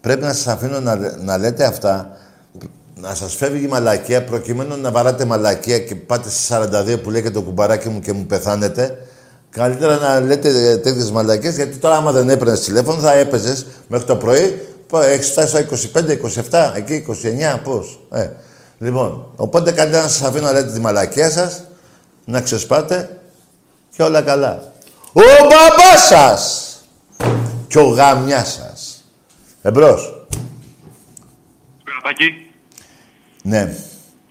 πρέπει να σας αφήνω να, λέ- να λέτε αυτά, να σας φεύγει η μαλακία, προκειμένου να βαράτε μαλακία και πάτε στις 42 που λέει και το κουμπαράκι μου και μου πεθάνετε. Καλύτερα να λέτε τέτοιες μαλακίες, γιατί τώρα άμα δεν έπαιρνες τηλέφωνο θα έπαιζες μέχρι το πρωί, πα- έχεις φτάσει στα 25, 27, εκεί 29, πώς. Ε. Λοιπόν, οπότε καλύτερα να σας αφήνω να λέτε τη μαλακία σας, να ξεσπάτε και όλα καλά. Ο μπαμπάς σας και ο γαμιάς σας. Εμπρός. Πειρατάκι, Ναι.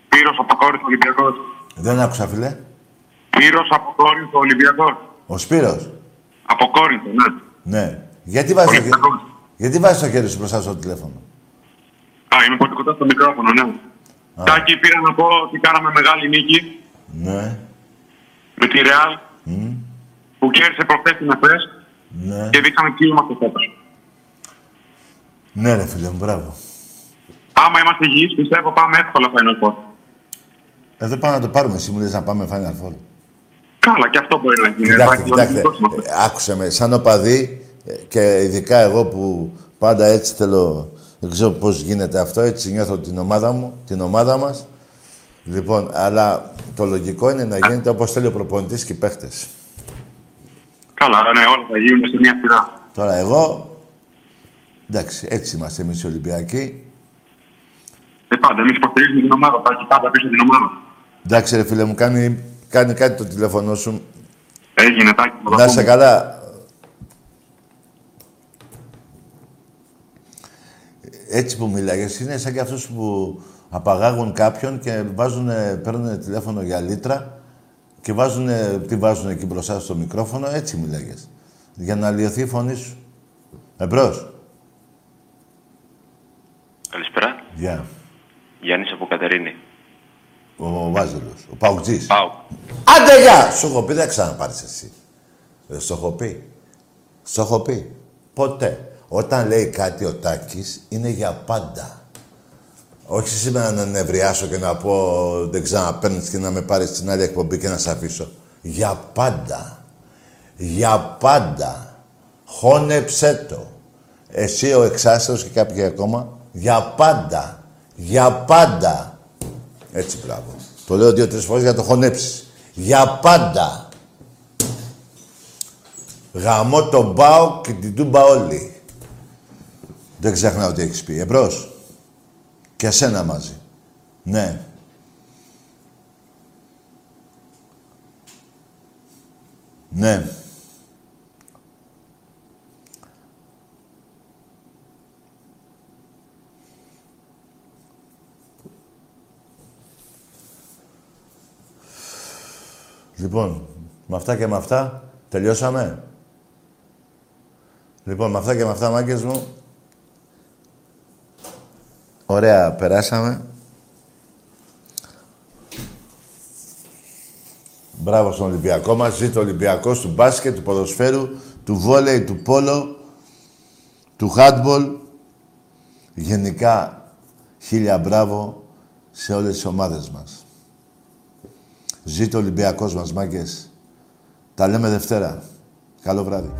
Πύρος από Κόρινθο Ολυμπιακός. Δεν άκουσα, φίλε. Πύρος από Κόρινθο Ολυμπιακός. Ο Σπύρος. Από Κόρινθο, ναι. Ναι. Γιατί βάζεις το, χέρι... Γιατί βάζεις το χέρι σου μπροστά στο τηλέφωνο; Α, είμαι πολύ κοντά στο μικρόφωνο, ναι. Τάκη, πήρα να πω ότι κάναμε μεγάλη νίκη Ναι. με τη Real Μμ. που κέρδισε προχθές την ΕΦΕΣ Ναι. και δείξαμε ποιοι είμαστε φέτος. Ναι, ρε φίλε μου, μπράβο. Άμα είμαστε υγιείς, πιστεύω πάμε εύκολα Final Four. Εδώ πάμε να το πάρουμε. Εσύ μου λες να πάμε Final Four. Καλά, και αυτό μπορεί να γίνει. Κοιτάξτε, Εντάξει, κοιτάξτε. λογικός είμαστε. ε, Άκουσε με. Σαν οπαδί ε, και ειδικά εγώ που πάντα έτσι θέλω... Δεν ξέρω πώς γίνεται αυτό. Έτσι νιώθω την ομάδα μου, την ομάδα μας. Λοιπόν, αλλά το λογικό είναι να γίνεται όπως θέλει ο προπονητής και οι παίχτες. Καλά, ναι, όλα θα γίνουν σε μια σειρά. Τώρα εγώ... Εντάξει, έτσι είμαστε εμείς οι Ολυμπιακοί. Ε, πάντα, εμείς υποστηρίζουμε την ομάδα, Τάκη, πάντα πίσω την ομάδα. Εντάξει ρε φίλε μου, κάνει, κάνει κάτι το τηλέφωνο σου. Έγινε, Τάκη, θα τα Να είσαι πούμε. καλά. Έτσι που μιλάγες, είναι σαν και αυτούς που απαγάγουν κάποιον και βάζουν, παίρνουν τηλέφωνο για λίτρα και βάζουν, τι βάζουν εκεί μπροστά στο μικρόφωνο, έτσι μιλάγες. Για να λιωθεί η φωνή σου. Εμπρός. Καλησπέρα. Γεια. Γιάννης από Κατερίνη. Ο Βάζελος, ο Παουτζής. Πάω. Άντε γεια! Σου έχω πει, δεν ξαναπάρεις εσύ. Δεν σου έχω πει. Σου έχω πει. Ποτέ. Όταν λέει κάτι ο Τάκης, είναι για πάντα. Όχι σήμερα να νευριάσω και να πω δεν ξαναπαίρνεις και να με πάρεις στην άλλη εκπομπή και να σε αφήσω. Για πάντα. Για πάντα. Χώνεψέ το. Εσύ ο εξάστερος και κάποιοι ακόμα. Για πάντα. Για πάντα. Έτσι, μπράβο. Το λέω δύο-τρεις φορές για να το χωνέψεις. Για πάντα. Γαμώ τον Μπάο και την Τούμπα όλοι. Δεν ξεχνάω τι έχεις πει. Εμπρός. Και εσένα μαζί. Ναι. Ναι. Λοιπόν, με αυτά και με αυτά τελειώσαμε. Λοιπόν, με αυτά και με αυτά, μάγκες μου, ωραία περάσαμε. Μπράβο στον Ολυμπιακό μας. Ζήτω ο Ολυμπιακός του μπάσκετ, του ποδοσφαίρου, του βόλεϊ, του πόλο, του χάντμπολ. Γενικά, χίλια μπράβο σε όλες τις ομάδες μας. Ζήτω ο Ολυμπιακός μας, μάγκες. Τα λέμε Δευτέρα. Καλό βράδυ.